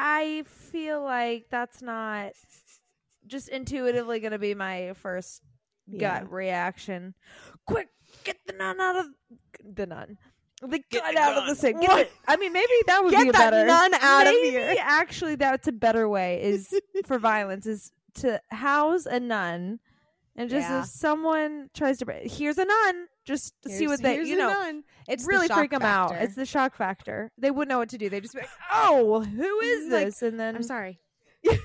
I feel like that's not just intuitively going to be my first Yeah. gut reaction. Quick, get the nun out of the nun. The Get gun the out of the sink. It- I mean, maybe that would Get be that better. nun out of maybe here. Actually, that's a better way. Is for violence is to house a nun, and just Yeah. if someone tries to, break- here's a nun, just to see what they, Here's you know, nun. It's really shock freak them out. It's the shock factor. They wouldn't know what to do. They just be like, "Oh, who is Like, this?" and then I'm sorry. just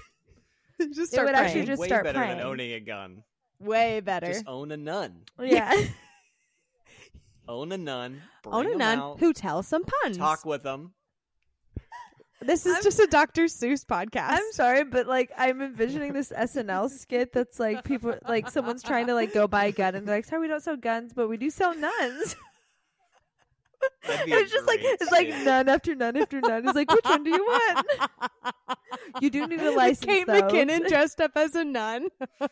It start would actually praying. just Way start better praying. than owning a gun. way better. Just own a nun. yeah. Own a nun. Bring Own a nun out, who tells some puns. talk with them. This is I'm- just a Dr. Seuss podcast. I'm sorry, but like I'm envisioning this SNL skit that's like people like someone's trying to like go buy a gun and they're like, "Sorry, we don't sell guns, but we do sell nuns." That'd be And a it's just like great it's like skit. nun after nun after nun. It's like, which one do you want? You do need a With license, Kate though. McKinnon dressed up as a nun.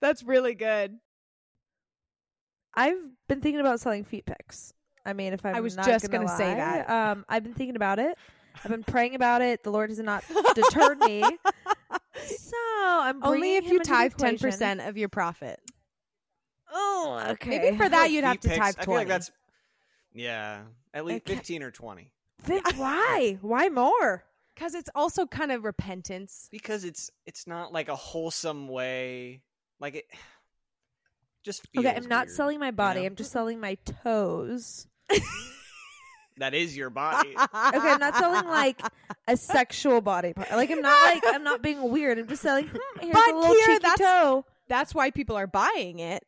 That's really good. I've been thinking about selling feet pics. I mean, if I'm I was not just gonna, gonna say that. Um, I've been thinking about it. I've been praying about it. The Lord has not deterred me. So I'm Only if you into tithe ten percent of your profit. Oh, okay. Maybe for that you'd have feet to pics- type I feel like twenty. that's yeah, at least Okay. fifteen or twenty. Fi- Why? Why more? Because it's also kind of repentance. Because it's it's not like a wholesome way. Like it just feels Okay, I'm not weird, selling my body. know? I'm just selling my toes. That is your body. Okay, I'm not selling like a sexual body part. Like I'm not like I'm not being weird. I'm just selling. Hmm, here's But a little here, cheeky that's- toe. That's why people are buying it.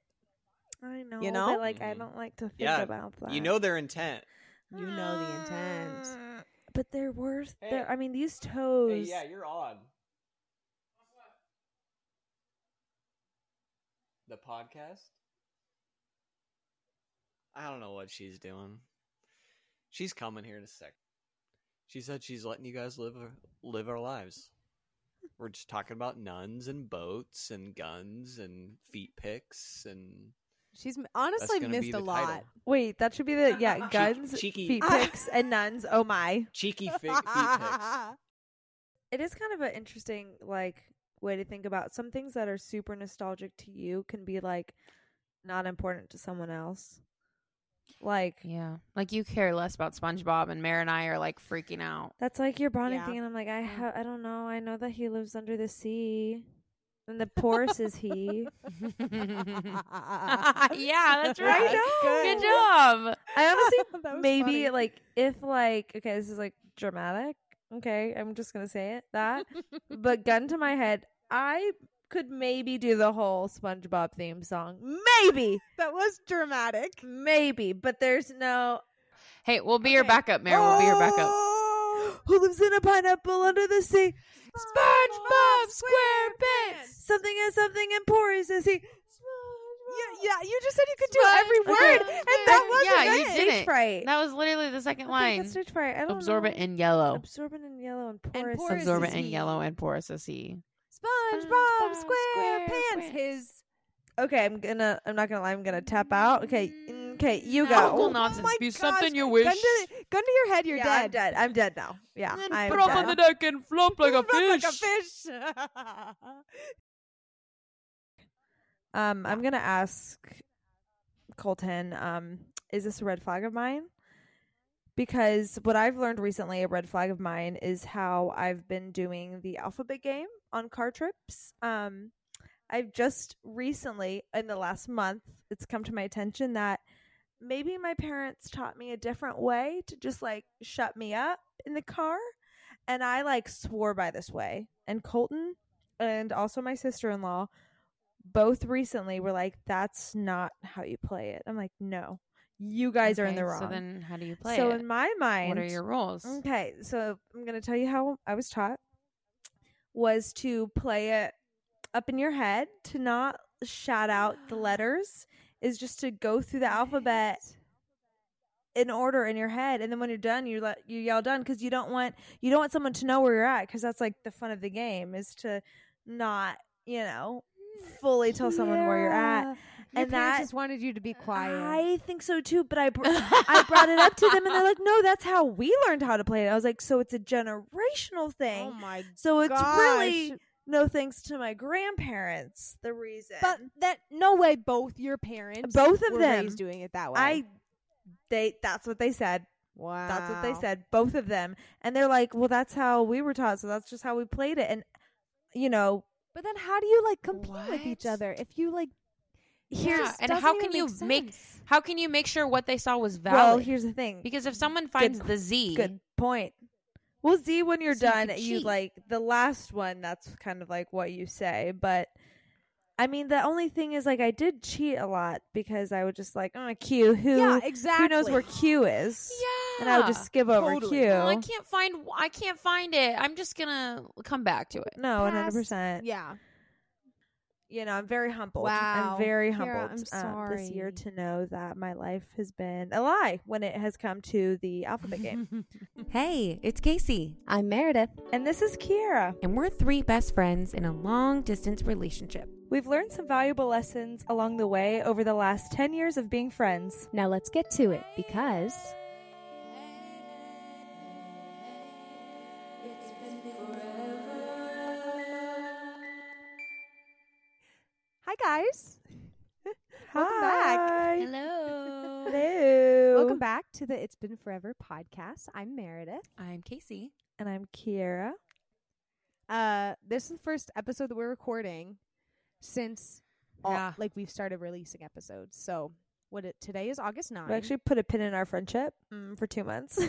I know, you know? but like I Mhm. don't like to think Yeah, about that. you know their intent. You know the intent. But they're worth. Hey. They're, I mean, these toes. Hey, yeah, you're on. The podcast? I don't know what she's doing. She's coming here in a sec. She said she's letting you guys live live our lives. We're just talking about nuns and boats and guns and feet pics and She's honestly missed a lot. title. Wait, that should be the yeah guns, cheeky- feet pics, and nuns. Oh my! Cheeky fi- feet pics. It is kind of an interesting like way to think about some things that are super nostalgic to you can be like not important to someone else. Like Yeah. Like you care less about SpongeBob and Mere and I are like freaking out. that's like your bonding Yeah. thing, and I'm like, I ha- I don't know. I know that he lives under the sea, and the porous is he. yeah, that's right. Know. Good job. I honestly maybe funny. like if like okay, this is like dramatic. Okay, I'm just gonna say it that. but gun to my head, I could maybe do the whole SpongeBob theme song. Maybe, that was dramatic. maybe, but there's no Hey, we'll be your Okay. backup, Mere. We'll be your backup. Oh, who lives in a pineapple under the sea. SpongeBob SquarePants. Something and something and porous is he. Yeah, yeah, you just said you could do every Okay. word, and that wasn't you it. did Stage it. fright. That was literally the second I think line. it's stage fright. I don't Absorbent know. in yellow. absorbent in yellow and porous. porous Absorbent is in yellow and porous as he. SpongeBob SpongeBob SquarePants. SquarePants. His Okay, I'm gonna. I'm not gonna lie. I'm gonna tap out. Okay, Mm, okay, you go. Uncle Oh nonsense. Be something you Gun wish. to, gun to your head, you're Yeah, I'm dead. dead. I'm dead now. Yeah, And I'm put up dead. on the deck and flump like a fish. Like a fish. Um, I'm gonna ask Colton. Um, is this a red flag of mine? Because what I've learned recently, a red flag of mine, is how I've been doing the alphabet game on car trips. Um, I've just recently, in the last month, it's come to my attention that maybe my parents taught me a different way to just like shut me up in the car. And I like swore by this way. And Colton and also my sister in law both recently were like, that's not how you play it. I'm like, no, you guys are in the wrong. So then, how do you play so it? in my mind, what are your rules? Okay, so I'm gonna tell you how I was taught was to play it up in your head to not shout out the letters is just to go through the alphabet in order in your head and then when you're done you let you yell done because you don't want you don't want someone to know where you're at because that's like the fun of the game is to not you know hmm. fully tell someone where you're at Your and parents that just wanted you to be quiet. I think so too. But I br- I brought it up to them, and they're like, "No, that's how we learned how to play it." I was like, "So it's a generational thing. oh my so it's gosh. really no thanks to my grandparents. The reason, But that no way both your parents Both of them. doing it that way. I they that's what they said. wow. That's what they said, both of them. And they're like, "Well, that's how we were taught, so that's just how we played it." And you know, But then how do you like compete with each other if you like Yeah, and how can you make sense. how can you make sure what they saw was valid? well, here's the thing. because if someone finds Good- the Z, Good point. Well, Z, when you're So done, could you like the last one. That's kind of like what you say, but I mean, the only thing is, like, I did cheat a lot because I would just like, oh, Q. Who Yeah, exactly. who knows where Q is? yeah, And I would just skip over Totally. Q. Well, I can't find I can't find it. I'm just gonna come back to it. no, one hundred percent. Yeah. You know, I'm very humbled. Wow. I'm very Kara, humbled I'm uh, this year to know that my life has been a lie when it has come to the alphabet game. Hey, it's Casey, I'm Meredith. and this is Kiara. and we're three best friends in a long distance relationship. We've learned some valuable lessons along the way over the last 10 years of being friends. Now let's get to it because Hi guys. Welcome back. Hi. Hello. Hello. Welcome back to the It's Been Forever podcast. I'm Meredith. I'm Casey. And I'm Kiara. Uh this is the first episode that we're recording since all, Yeah. like we've started releasing episodes. So what it today is August 9. We actually put a pin in our friendship mm, for two months.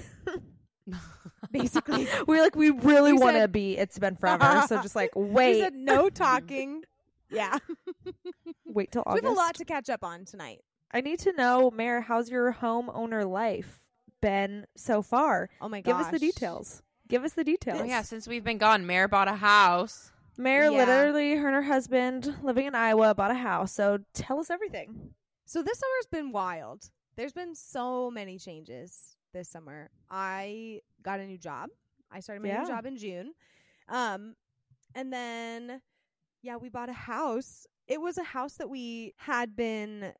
basically We're like, we really want to be It's Been Forever. so just like, we wait. said no talking. Yeah. wait till So we have a lot to catch up on tonight. I need to know, Mayor, how's your homeowner life been so far? Oh my Give us the details. Give us the details. Oh yeah, since we've been gone, Mere bought a house. Mayor Yeah. literally, her and her husband living in Iowa bought a house. So tell us everything. So this summer's been wild. There's been so many changes this summer. I got a new job. I started my Yeah. new job in June. Um and then yeah, we bought a house. It was a house that we had been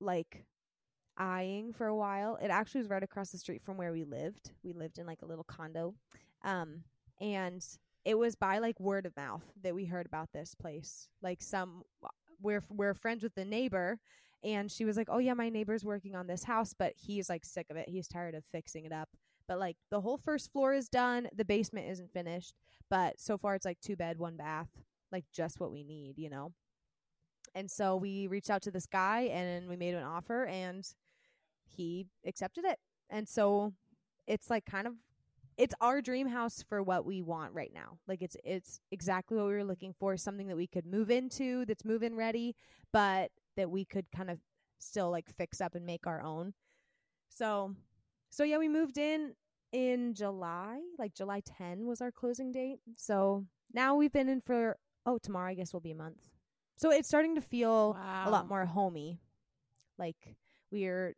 like eyeing for a while. It actually was right across the street from where we lived. We lived in like a little condo. Um and it was by like word of mouth that we heard about this place. Like some we're we're friends with the neighbor and she was like, "Oh yeah, my neighbor's working on this house, but he's like sick of it. He's tired of fixing it up. But like the whole first floor is done, the basement isn't finished, but so far it's like two bed, one bath, like just what we need, you know." And so we reached out to this guy and we made an offer and he accepted it. And so it's like kind of it's our dream house for what we want right now. Like it's it's exactly what we were looking for, something that we could move into that's move in ready, but that we could kind of still like fix up and make our own. So so yeah, we moved in in July, like July 10 was our closing date. So now we've been in for oh, tomorrow I guess will be a month. So it's starting to feel a lot more homey. Like we're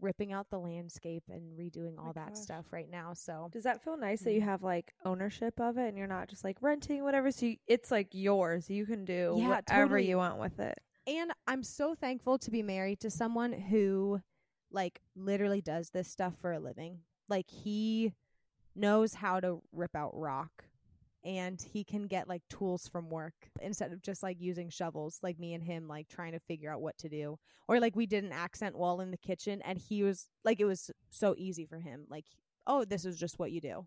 ripping out the landscape and redoing all my that gosh. stuff right now. So Does that feel nice that you Mm. have like ownership of it and you're not just like renting whatever? So you, it's like yours. You can do Yeah, whatever totally. you want with it. and I'm so thankful to be married to someone who like literally does this stuff for a living. Like he knows how to rip out rock and he can get like tools from work instead of just like using shovels like me and him like trying to figure out what to do. Or like we did an accent wall in the kitchen and he was like it was so easy for him. Like oh, this is just what you do.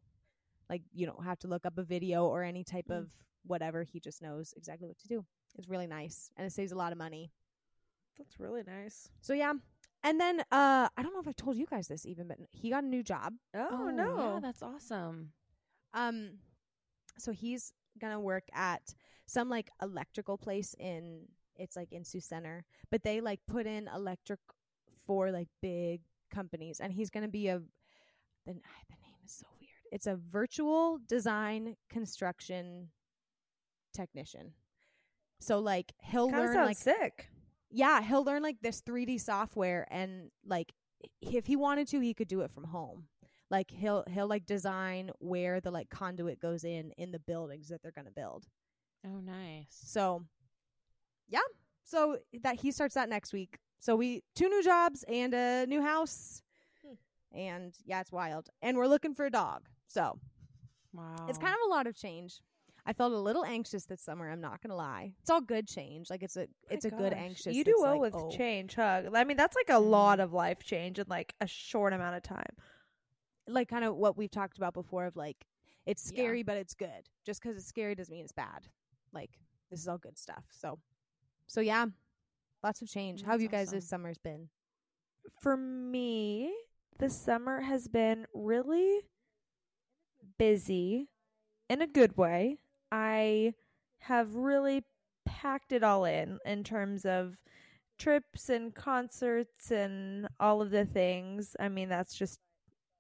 Like you don't have to look up a video or any type Mm. of whatever. He just knows exactly what to do. It's really nice and it saves a lot of money. That's really nice. So yeah. And then uh I don't know if I've told you guys this even, but he got a new job. Oh, yeah, no. that's awesome. Um so he's gonna work at some like electrical place in it's like in Sioux Center. But they like put in electric for like big companies and he's gonna be a the, the name is so weird. It's a virtual design construction technician. So like he'll learn like sick. yeah, he'll learn like this 3D software and like if he wanted to, he could do it from home. Like he'll he'll like design where the like conduit goes in in the buildings that they're going to build. Oh, nice. So yeah, so that he starts that next week. So we two new jobs and a new house. Hmm. And yeah, it's wild. And we're looking for a dog. So Wow. it's kind of a lot of change. I felt a little anxious this summer. I'm not gonna lie. It's all good change. Like it's a it's a good anxious. You do well like, with oh. change, huh? I mean, that's like a mm-hmm. lot of life change in like a short amount of time. Like kind of what we've talked about before. Of like it's Yeah. scary, but it's good. Just because it's scary doesn't mean it's bad. Like this is all good stuff. So, so yeah, lots of change. How have you guys awesome. this summer's been? For me, the summer has been really busy in a good way. I have really packed it all in in terms of trips and concerts and all of the things. I mean, that's just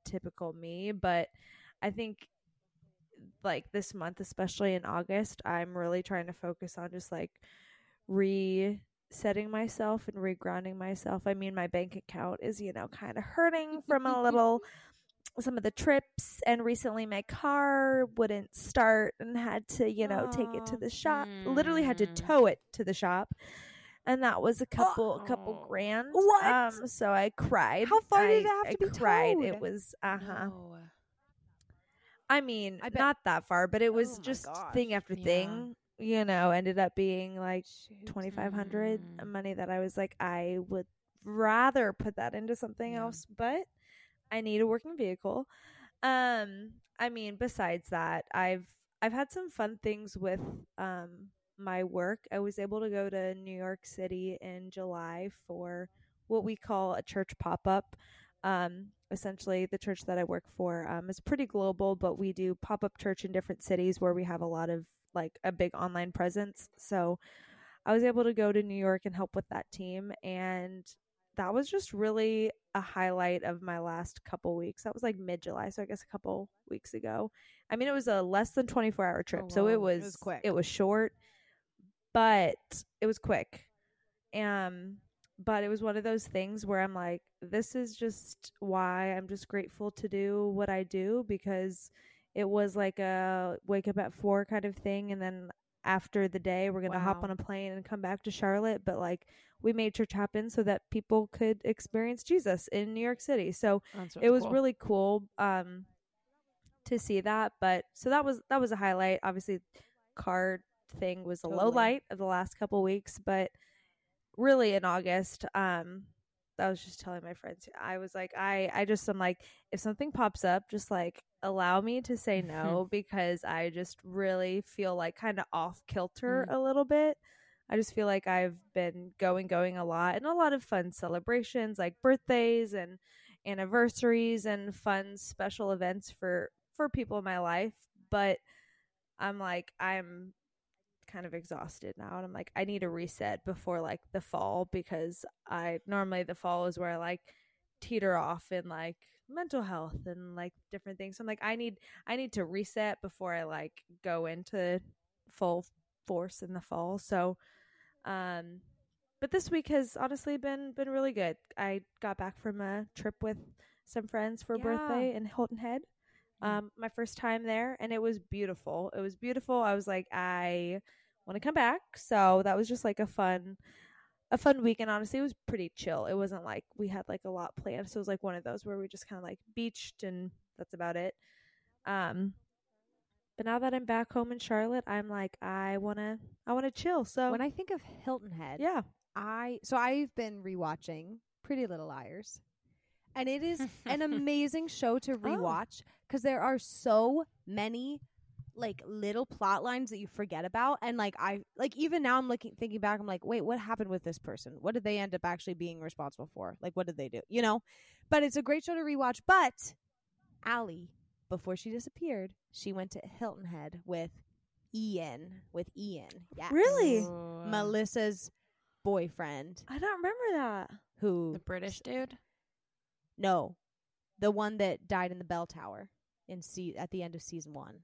typical me, but I think like this month, especially in August, I'm really trying to focus on just like resetting myself and regrounding myself. I mean, my bank account is, you know, kind of hurting from a little some of the trips and recently my car wouldn't start and had to, you know, take it to the shop. Literally had to Mm. tow it to the shop. And that was a couple a couple Oh. grand. What? Um so I cried. How far I, did it have I to be cried. It was uh-huh. No. I mean, I bet- not that far, but it was Oh just gosh. thing after Yeah. thing. You know, ended up being like twenty five hundred Mm. money that I was like, I would rather put that into something Yeah. else, but I need a working vehicle. Um, I mean, besides that, I've I've had some fun things with um my work. I was able to go to New York City in July for what we call a church pop up. Um, essentially, the church that I work for um, is pretty global, but we do pop up church in different cities where we have a lot of like a big online presence. So I was able to go to New York and help with that team, and that was just really a highlight of my last couple weeks. That was like mid July, so I guess a couple weeks ago. I mean, it was a less than twenty four hour trip, so whoa. it It was was quick. It was short, but it was quick. Um, but it was one of those things where I'm like, this is just why I'm just grateful to do what I do because it was like a wake up at four kind of thing, and then after the day we're gonna hop on a plane and come back to Charlotte. But like we made church happen so that people could experience Jesus in New York City. So it was cool. really cool um to see that but so that was that was a highlight obviously card thing was a low light of the last couple weeks but really in august um i was just telling my friends i was like i i just am like if something pops up just like allow me to say no because i just really feel like kind of off kilter a little bit. I just feel like i've been going going a lot and a lot of fun celebrations like birthdays and anniversaries and fun special events for for people in my life but i'm like i'm kind of exhausted now and i'm like i need a reset before like the fall because i normally the fall is where i like teeter off in like mental health and like different things so i'm like i need i need to reset before i like go into full force in the fall so um but this week has honestly been been really good. I got back from a trip with some friends for a Yeah. birthday in Hilton Head. Um, my first time there, and it was beautiful. It was beautiful. I was like, I want to come back. So that was just like a fun, a fun weekend. Honestly, it was pretty chill. It wasn't like we had like a lot planned. So it was like one of those where we just kind of like beached, and that's about it. Um, but now that I'm back home in Charlotte, I'm like, I wanna, I wanna chill. So When I think of Hilton Head, yeah, I so I've been rewatching Pretty Little Liars, and it is an amazing show to oh. rewatch because there are so many like little plot lines that you forget about, and like I like even now I'm looking thinking back, I'm like, wait, what happened with this person? What did they end up actually being responsible for? Like, what did they do? You know, but it's a great show to rewatch. But Ali, before she disappeared, she went to Hilton Head with Ian. With Ian, yeah Really? Ooh. Melissa's boyfriend I don't remember that. who the British dude. No the one that died in the bell tower in se- at the end of season one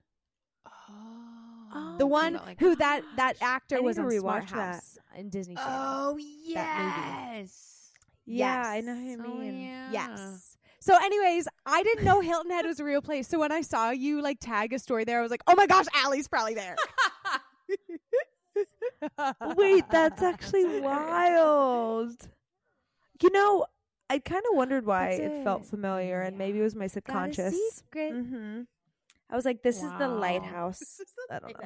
Oh, the one oh, like, who that that actor need was to on Smart rewatch that. In Disney Channel. Oh That yes. Yeah, I know who you Oh, mean. yeah. Yes. So, anyways, I didn't know Hilton Head was a real place. So when I saw you like tag a story there, I was like, "Oh my gosh, Ali's probably there." Wait, that's actually wild. You know, I kind of wondered why That's it felt familiar, and maybe it was my subconscious. secret. hmm I was like, "This is the lighthouse." Is the I don't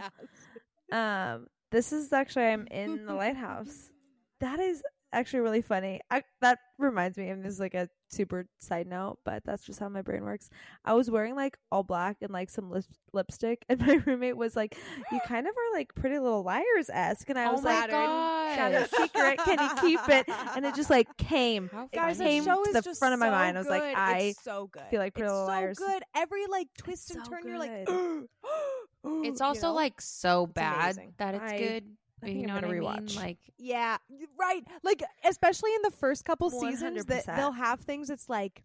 know. Um, this is actually I'm in the lighthouse. That is actually really funny. I, that reminds me, and this is like a super side note, but that's just how my brain works. I was wearing like all black and like some lip- lipstick, and my roommate was like, "You kind of are like Pretty Little Liars esque," and I oh was like! "Got a secret? Can you keep it?" And it just like came. How It Guys, came the show to is the front of my so mind. I was like. I it's so good. feel like Pretty it's Little so Liars. good. Every like twist It's and so turn, you're like, good. It's you also know? like so bad amazing. that it's I- good. I think you I'm know what gonna I mean? rewatch. Like yeah, right. Like especially in the first couple seasons, that they'll have things. It's like.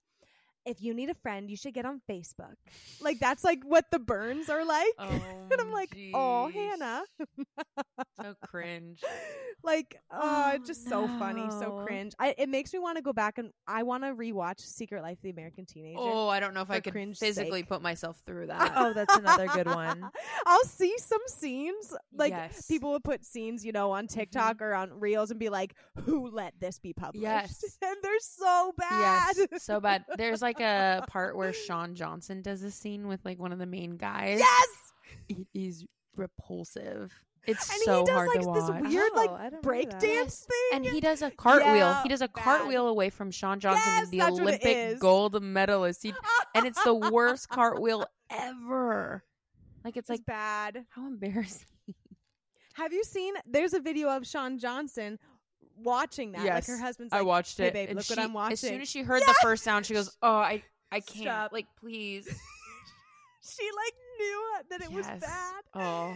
If you need a friend, you should get on Facebook. Like that's like what the burns are like. Oh, and I'm oh, like, oh. Hannah. so cringe. like oh, oh, it's just so funny so cringe I, it makes me want to go back and i want to rewatch secret life of the american teenager Oh, I don't know if I could cringe physically sake. put myself through that. Oh, that's another good one. i'll see some scenes like Yes. people will put scenes you know on mm-hmm. tiktok or on reels and be like who let this be published Yes. and they're so bad Yes, so bad. There's like a part where Shawn Johnson does a scene with like one of the main guys. yes It is repulsive. It's and so he does hard like to this watch. weird Oh, I like don't know break dance thing and he does a cartwheel. Yeah, he does a bad. cartwheel away from Shawn Johnson, Yes, the that's what it Olympic gold medalist. He, and it's the worst cartwheel ever. Like it's it's like bad how embarrassing. Have you seen? There's a video of Shawn Johnson watching that. Like her husband's I like, watched "Hey, it. babe, and look what I'm watching." As soon as she heard the first sound, she goes, "Oh, I, I can't. Stop. Like, please." she like knew that it was bad. Oh,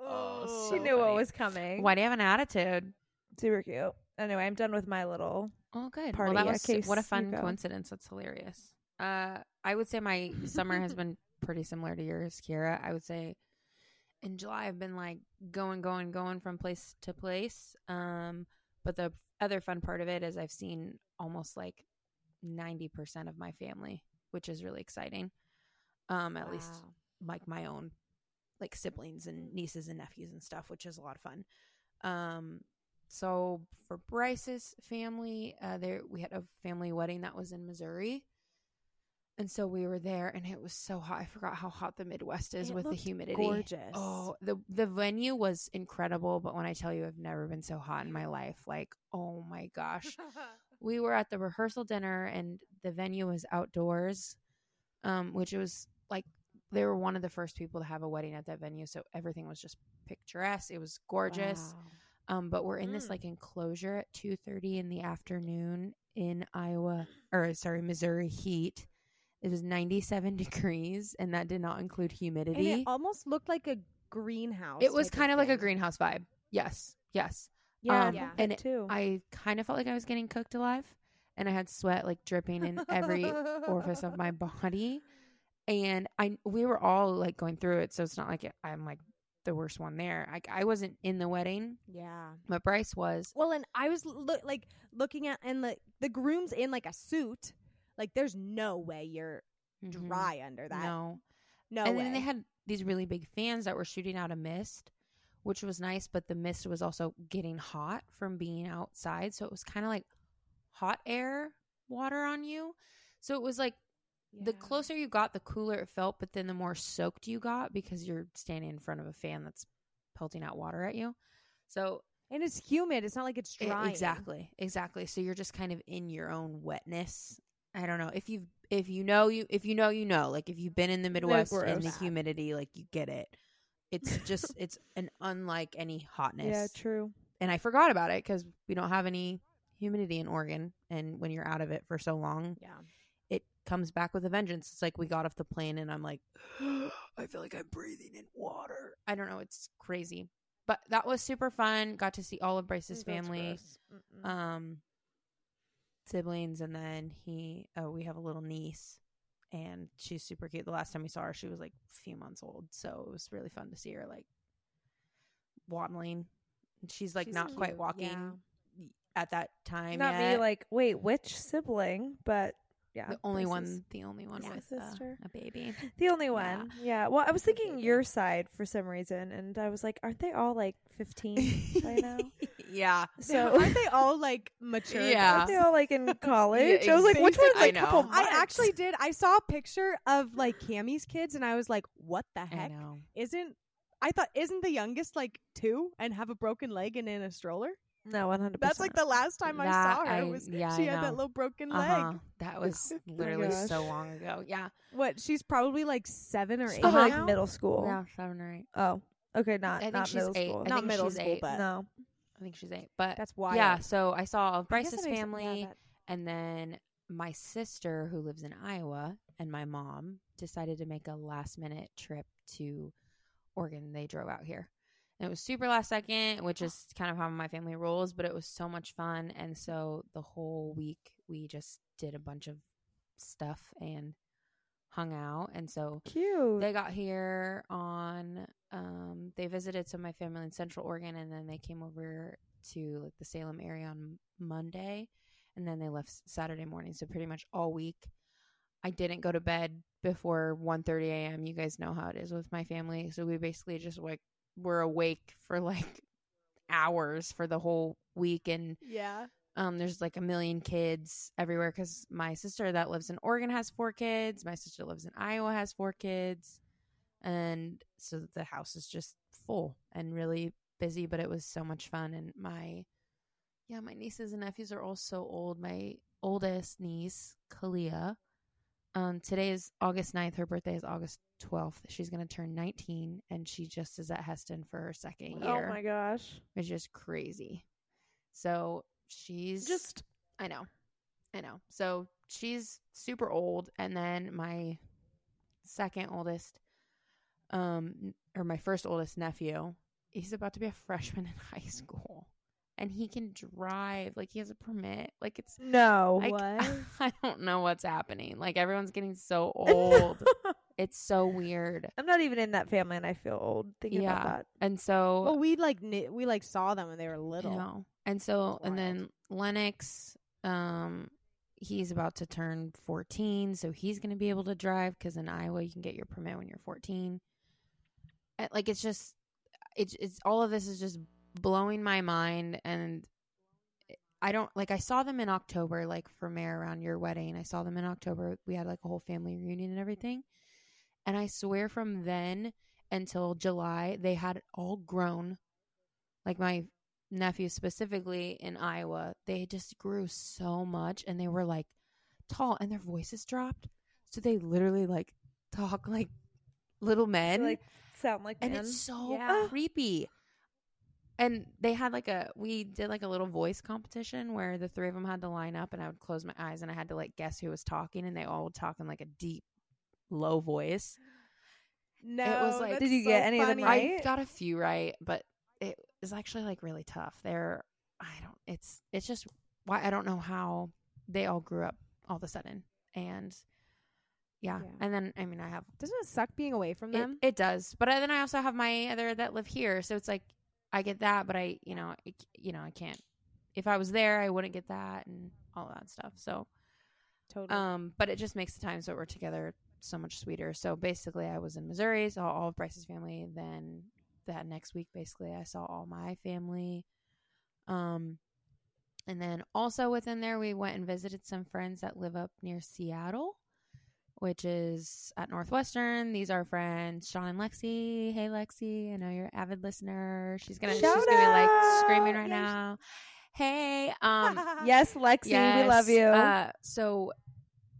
Oh, she so knew what was coming. why do you have an attitude? Super cute. Anyway, I'm done with my little. Oh, good. Party, well, that was case what a fun coincidence. That's hilarious. Uh, I would say my summer has been pretty similar to yours, Kiara. I would say in July I've been like going, going, going from place to place. Um, but the other fun part of it is I've seen almost like ninety percent of my family, which is really exciting. Um, at least like my own like siblings and nieces and nephews and stuff, which is a lot of fun. Um, so for Bryce's family, uh, there we had a family wedding that was in Missouri, and so we were there, and it was so hot. I forgot how hot the Midwest is It with the humidity. gorgeous. Oh, the the venue was incredible, but when I tell you, I've never been so hot in my life. Like, oh my gosh, we were at the rehearsal dinner and the venue was outdoors um which was like they were one of the first people to have a wedding at that venue so everything was just picturesque it was gorgeous um but we're in this Mm. like enclosure at 2:30 in the afternoon in Iowa or sorry Missouri heat it was 97 degrees and that did not include and humidity it almost looked like a greenhouse. it was kind of like a greenhouse vibe yes yes Yeah, Um, Yeah. and it too. I kind of felt like I was getting cooked alive, and I had sweat like dripping in every orifice of my body. And I, we were all like going through it, so it's not like I'm like the worst one there. I, I wasn't in the wedding, Yeah. but Bryce was. Well, and I was look like looking at and the the groom's in like a suit. Like, there's no way you're Mhm. dry under that. No, no and way. then they had these really big fans that were shooting out a mist, which was nice. But the mist was also getting hot from being outside, so it was kind of like hot air water on you. So it was like the closer you got, the cooler it felt, but then the more soaked you got because you're standing in front of a fan that's pelting out water at you. So and it's humid. It's not like it's dry. exactly, exactly. So you're just kind of in your own wetness. I don't know if you've if you know you if you know you know like if you've been in the Midwest in the humidity like you get it. It's just it's an unlike any hotness. yeah, true. and I forgot about it because we don't have any humidity in Oregon, and when you're out of it for so long, Yeah. it comes back with a vengeance. It's like we got off the plane and I'm like, I feel like I'm breathing in water. I don't know. It's crazy. But that was super fun. Got to see all of Bryce's family. Um, siblings, and then he, oh, we have a little niece and she's super cute. The last time we saw her, she was like a few months old. So it was really fun to see her like waddling. She's like She's not quite walking yeah. at that time Not yet. be like, wait, which sibling? But yeah, the only one, the only one Yeah. with uh, Sister. a baby. The only one. Yeah. Well, I was thinking your side for some reason, and I was like, aren't they all like 15 by now? yeah, So aren't they all like mature? Yeah. aren't they all like in college? Yeah, I was like, which one's I like a know. couple I actually did. I saw a picture of like Cammy's kids, and I was like, "What the I heck? know. Isn't I thought isn't the youngest like two and have a broken leg and in a stroller? no 100. That's like the last time I saw her. I- was yeah, she I had that little broken Uh-huh. leg. That was Oh literally so long ago. Yeah, What? She's probably like seven or She's eight probably, like now. middle school. yeah, seven or eight. Oh, okay, not I think not she's middle eight. school. I Not think middle she's school, eight. but no. I think she's eight. But that's why. yeah, so I saw of Bryce's yeah, family, that- and then my sister, who lives in Iowa, and my mom decided to make a last minute trip to Oregon. They drove out here. And it was super last second, which ah. is kind of how my family rolls, but it was so much fun. And so the whole week we just did a bunch of stuff and hung out. And so Cute. they got here on um they visited some of my family in central oregon and then they came over to like the salem area on monday and then they left saturday morning so pretty much all week i didn't go to bed before 1.30 a.m you guys know how it is with my family so we basically just like were awake for like hours for the whole week and yeah. um, there's like a million kids everywhere because my sister that lives in Oregon has four kids. My sister lives in Iowa has four kids, and so the house is just full and really busy. But it was so much fun, and my yeah, my nieces and nephews are all so old. My oldest niece, Kalia, um, today is August 9th. Her birthday is August 12th. She's gonna turn 19, and she just is at Hesston for her second year oh my gosh. It's just crazy. So she's Just I know. I know. So she's super old and then my second oldest um or my first oldest nephew, he's about to be a freshman in high school. And he can drive, like he has a permit. Like it's no. I, What? I don't know what's happening. Like everyone's getting so old. it's so weird. I'm not even in that family, and I feel old thinking Yeah. about that. And so Well, we like kni- we like saw them when they were I little. know. And so, and then Lennox, um, he's about to turn 14, so he's going to be able to drive because in Iowa you can get your permit when you're 14. Like it's just, it's it's all of this is just blowing my mind, and I don't like. I saw them in October, like for Mayor around your wedding. I saw them in October. We had like a whole family reunion and everything, and I swear from then until July they had all grown. Like my nephew specifically in Iowa, they just grew so much and they were like tall and their voices dropped. So they literally like talk like little men. like sound like and men. it's so Yeah. Ah. creepy. And they had like a we did like a little voice competition where the three of them had to line up and I would close my eyes and I had to like guess who was talking and they all would talk in like a deep low voice. No, it was like- Did you so get any of them right? I got a few right, but it is actually like really tough. They're I don't it's it's just why I don't know how they all grew up all of a sudden. And yeah. Yeah. And then I mean I have Doesn't it suck being away from them? it does. But I, then I also have my other that live here, so it's like I get that, but I you know, I, you know, I can't if I was there I wouldn't get that and all that stuff. So totally. um, but it just makes the times that we're together so much sweeter. So basically, I was in Missouri, saw all of Bryce's family. Then that next week, basically, I saw all my family. Um, and then also within there, we went and visited some friends that live up near Seattle, which is at Northwestern. These are friends, Sean and Lexi. Hey, Lexi, I know you're an avid listener. She's gonna, she's Shout gonna be like screaming right Yes. now. Hey, um, yes, Lexi, we love you. Uh, so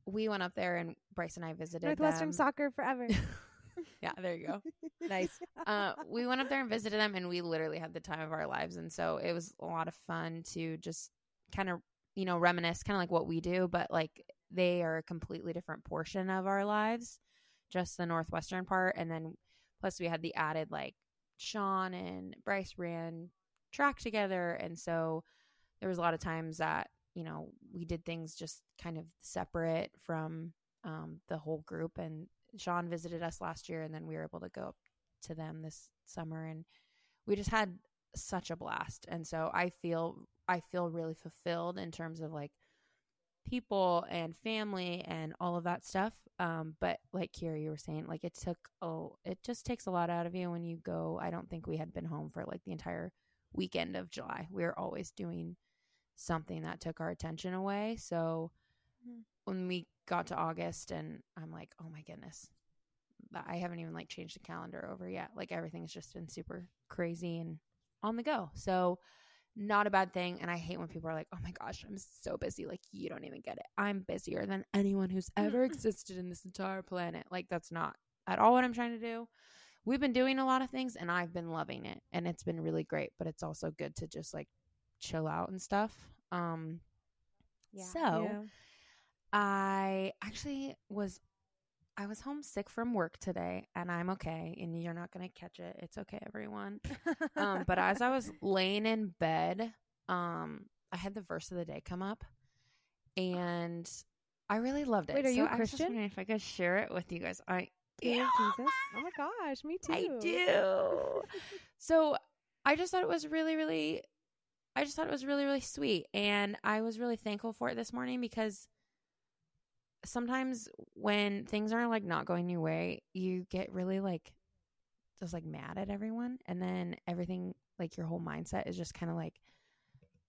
we went up there and Bryce and I visited Northwestern them. soccer forever. yeah, there you go. nice. Uh, we went up there and visited them, and we literally had the time of our lives. And so it was a lot of fun to just kind of, you know, reminisce, kind of like what we do, but like they are a completely different portion of our lives, just the northwestern part. And then plus we had the added like Sean and Bryce ran track together, and so there was a lot of times that you know we did things just kind of separate from um, the whole group. And Sean visited us last year, and then we were able to go up to them this summer, and we just had such a blast. And so I feel I feel really fulfilled in terms of like people and family and all of that stuff. Um, but like Kiara, you were saying, like it took oh, it just takes a lot out of you when you go. I don't think we had been home for like the entire weekend of July. We were always doing something that took our attention away. So Mhm. when we got to August, and I'm like, oh my goodness, I haven't even like changed the calendar over yet. Like everything's just been super crazy and on the go. So not a bad thing. And I hate when people are like, oh my gosh, I'm so busy. Like, you don't even get it. I'm busier than anyone who's ever existed in this entire planet. Like, that's not at all what I'm trying to do. We've been doing a lot of things and I've been loving it. And it's been really great. But it's also good to just like chill out and stuff. Um, Yeah. So Yeah. I actually was I was homesick from work today and I'm okay and you're not going to catch it. It's okay everyone. Um but as I was laying in bed, um I had the verse of the day come up and I really loved it. Wait, are you So I was Christian? wondering if I could share it with you guys. I yeah, Jesus? Oh my gosh, me too. I do. so I just thought it was really, really, I just thought it was really, really sweet. And I was really thankful for it this morning because sometimes when things are like not going your way, you get really like just like mad at everyone. And then everything, like your whole mindset is just kind of like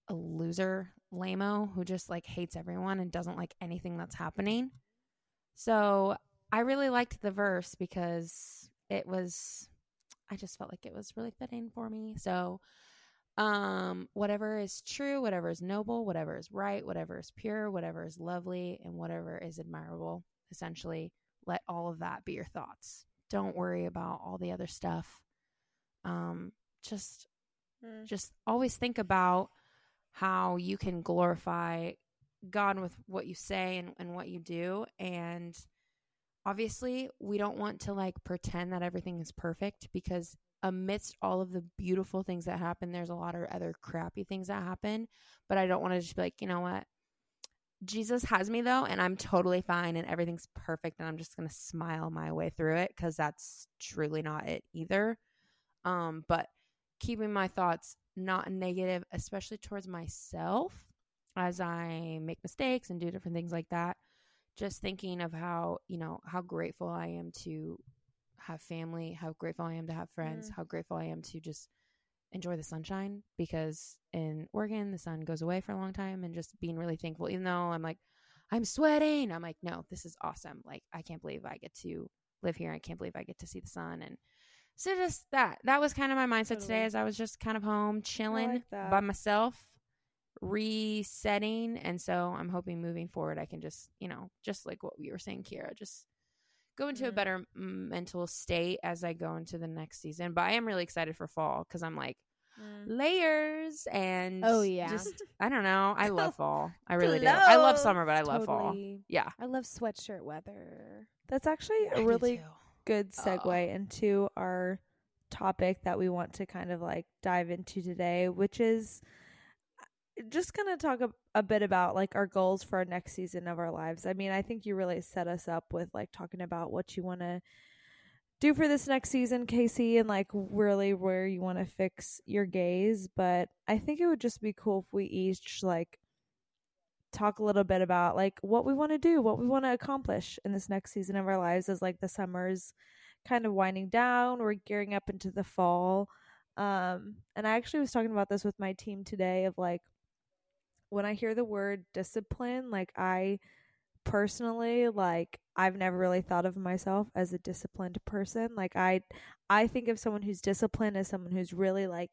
a loser lameo who just like hates everyone and doesn't like anything that's happening. So I really liked the verse because it was I just felt like it was really fitting for me. So um whatever is true, whatever is noble, whatever is right, whatever is pure, whatever is lovely and whatever is admirable, essentially let all of that be your thoughts. Don't worry about all the other stuff. Um just Mm. just always think about how you can glorify God with what you say and, and what you do. And obviously, we don't want to like pretend that everything is perfect because amidst all of the beautiful things that happen, there's a lot of other crappy things that happen. But I don't want to just be like, you know what? Jesus has me though, and I'm totally fine and everything's perfect, and I'm just gonna smile my way through it because that's truly not it either. Um, but keeping my thoughts not negative, especially towards myself as I make mistakes and do different things like that. Just thinking of how, you know, how grateful I am to have family, how grateful I am to have friends, Mm. how grateful I am to just enjoy the sunshine because in Oregon the sun goes away for a long time and just being really thankful even though I'm like I'm sweating. I'm like no this is awesome. Like I can't believe I get to live here. I can't believe I get to see the sun. And so just that that was kind of my mindset today as I was just kind of home chilling like by myself resetting. And so I'm hoping moving forward I can just you know just like what we were saying Kiara just go into a Mhm. better mental state as I go into the next season but I am really excited for fall because I'm like Mm. layers and Oh, yeah. just I don't know. I love fall. I really do. I love summer, but I love fall. Yeah. I love sweatshirt weather. That's actually I a do really good Oh. segue into our topic that we want to kind of like dive into today, which is just going to talk a, a bit about like our goals for our next season of our lives. I mean, I think you really set us up with like talking about what you want to do for this next season, Casey, and like really where you want to fix your gaze. But I think it would just be cool if we each like talk a little bit about like what we want to do, what we want to accomplish in this next season of our lives as like the summer's kind of winding down, we're gearing up into the fall. Um and I actually was talking about this with my team today of like when I hear the word discipline, like I personally like I've never really thought of myself as a disciplined person. Like I I think of someone who's disciplined as someone who's really like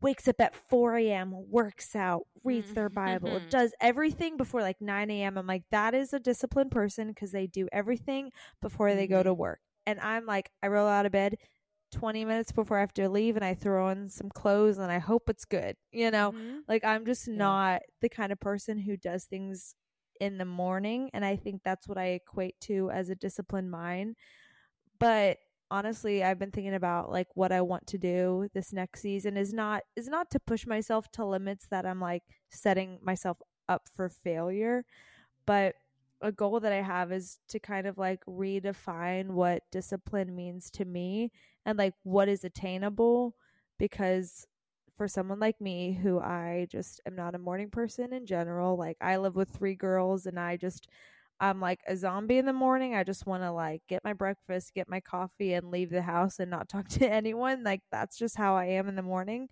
wakes up at 4 a.m., works out, reads their Bible, Mhm. does everything before like 9 a.m. I'm like, that is a disciplined person because they do everything before they go to work. And I'm like, I roll out of bed 20 minutes before I have to leave and I throw on some clothes and I hope it's good. You know, Mhm. like I'm just not the kind of person who does things in the morning and I think that's what I equate to as a disciplined mind. But honestly, I've been thinking about like what I want to do this next season is not is not to push myself to limits that I'm like setting myself up for failure, but a goal that I have is to kind of like redefine what discipline means to me and like what is attainable because for someone like me who I just am not a morning person in general, like I live with three girls and I just I'm like a zombie in the morning. I just want to like get my breakfast, get my coffee and leave the house and not talk to anyone. Like that's just how I am in the morning.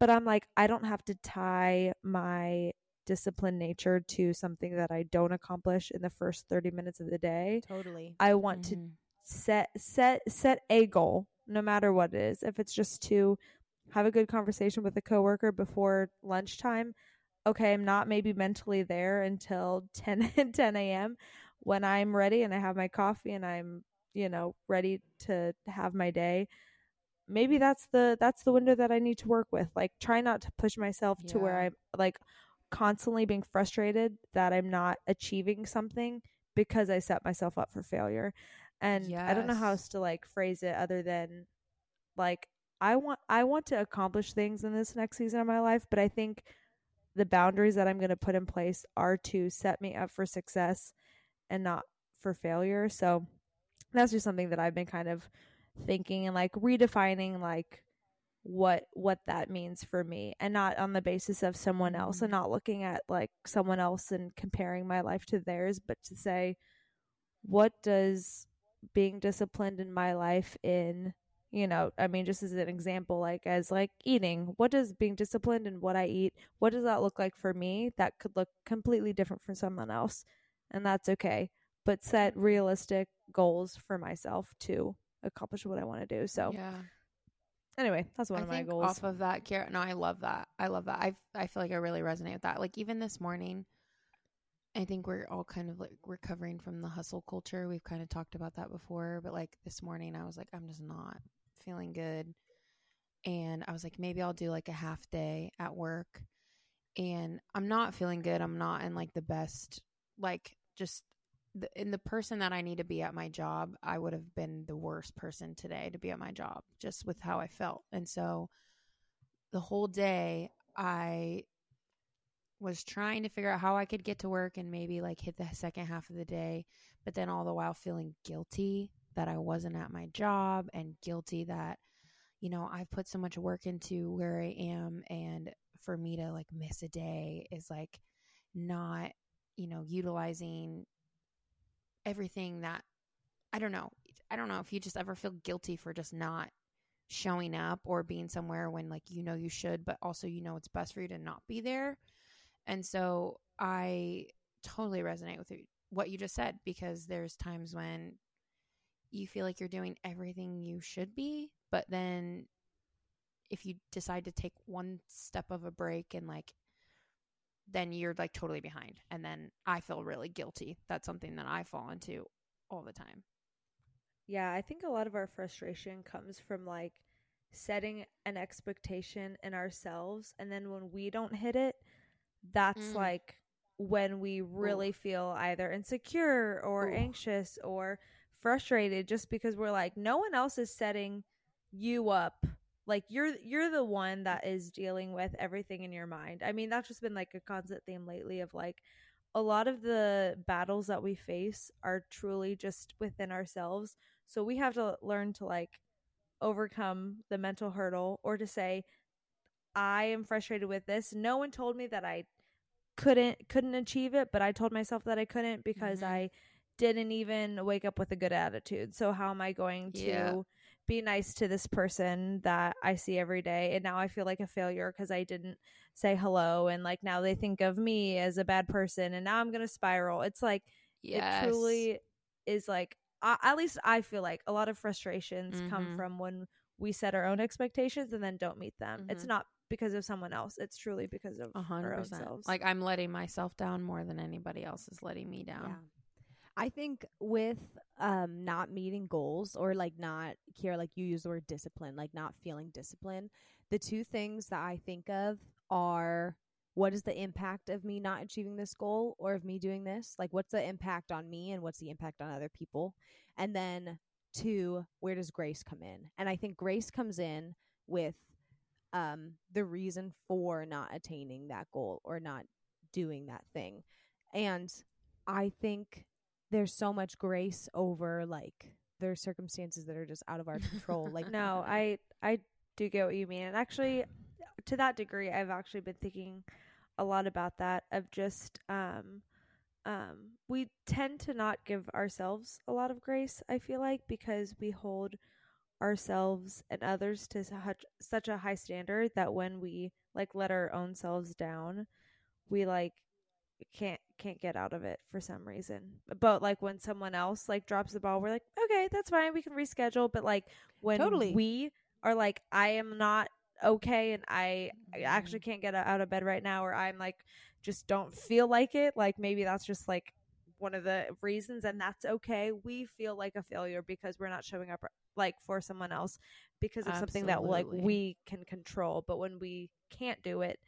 But I'm like I don't have to tie my disciplined nature to something that I don't accomplish in the first 30 minutes of the day. Totally. I want to Mhm. set set set a goal no matter what it is if it's just to have a good conversation with a coworker before lunchtime okay i'm not maybe mentally there until 10 10 a.m when i'm ready and i have my coffee and i'm you know ready to have my day maybe that's the that's the window that i need to work with like try not to push myself to where i'm like constantly being frustrated that i'm not achieving something because i set myself up for failure. And i don't know how else to like phrase it other than like i want i want to accomplish things in this next season of my life but i think the boundaries that i'm going to put in place are to set me up for success and not for failure. So that's just something that i've been kind of thinking and like redefining like what what that means for me and not on the basis of someone else and mm-hmm. not looking at like someone else and comparing my life to theirs but to say what does being disciplined in my life in you know i mean just as an example like as like eating what does being disciplined in what i eat what does that look like for me that could look completely different from someone else? And that's okay but set mm-hmm. realistic goals for myself to accomplish what i want to do so yeah. Anyway that's one I of my goals off of that, Kiara. No, I love that. I love that. I I feel like I really resonate with that. Like even this morning, I think we're all kind of like recovering from the hustle culture. We've kind of talked about that before, but like this morning, I was like, I'm just not feeling good, and I was like, maybe I'll do like a half day at work, and I'm not feeling good. I'm not in like the best, like just. The, in the person that I need to be at my job, I would have been the worst person today to be at my job, just with how I felt. And so, the whole day I was trying to figure out how I could get to work and maybe like hit the second half of the day, but then all the while feeling guilty that I wasn't at my job and guilty that you know I've put so much work into where I am and for me to like miss a day is like not you know utilizing everything that I don't know I don't know if you just ever feel guilty for just not showing up or being somewhere when like you know you should but also you know it's best for you to not be there. And so i totally resonate with what you just said because there's times when you feel like you're doing everything you should be but then if you decide to take one step of a break and like then you're like totally behind and then i feel really guilty that's something that i fall into all the time Yeah, I think a lot of our frustration comes from like setting an expectation in ourselves and then when we don't hit it, that's Mm. like when we really feel either insecure or Ooh. anxious or frustrated just because we're like no one else is setting you up. Like you're you're the one that is dealing with everything in your mind. I mean, that's just been like a constant theme lately of like a lot of the battles that we face are truly just within ourselves. So we have to learn to like overcome the mental hurdle or to say I am frustrated with this. No one told me that I couldn't couldn't achieve it, but I told myself that I couldn't because Mhm. I didn't even wake up with a good attitude. So how am I going to Yeah. Be nice to this person that I see every day and now I feel like a failure because I didn't say hello and like now they think of me as a bad person and now I'm going to spiral. It's like yes. it truly is like at least I feel like a lot of frustrations come Mhm. from when we set our own expectations and then don't meet them. It's Mhm. not because of someone else. It's truly because of A our hundred own percent. selves. Like I'm letting myself down more than anybody else is letting me down. Yeah. I think with um not meeting goals or like not care like you use the word discipline, like not feeling discipline, the two things that I think of are what is the impact of me not achieving this goal or of me doing this? Like what's the impact on me and what's the impact on other people? And then two, where does grace come in? And I think grace comes in with um the reason for not attaining that goal or not doing that thing. And I think there's so much grace over like there's circumstances that are just out of our control. Like no, I I do get what you mean. And actually to that degree, I've actually been thinking a lot about that of just um um we tend to not give ourselves a lot of grace, I feel like, because we hold ourselves and others to such such a high standard that when we like let our own selves down, we like can't can't get out of it for some reason. But like when someone else like drops the ball, we're like, okay, that's fine, we can reschedule. But like when Totally. we are like, I am not okay, and I, I actually mm-hmm. can't get out of bed right now, or I'm like, just don't feel like it. Like maybe that's just like one of the reasons, and that's okay. We feel like a failure because we're not showing up like for someone else because of something that like we can control. But when we can't do it,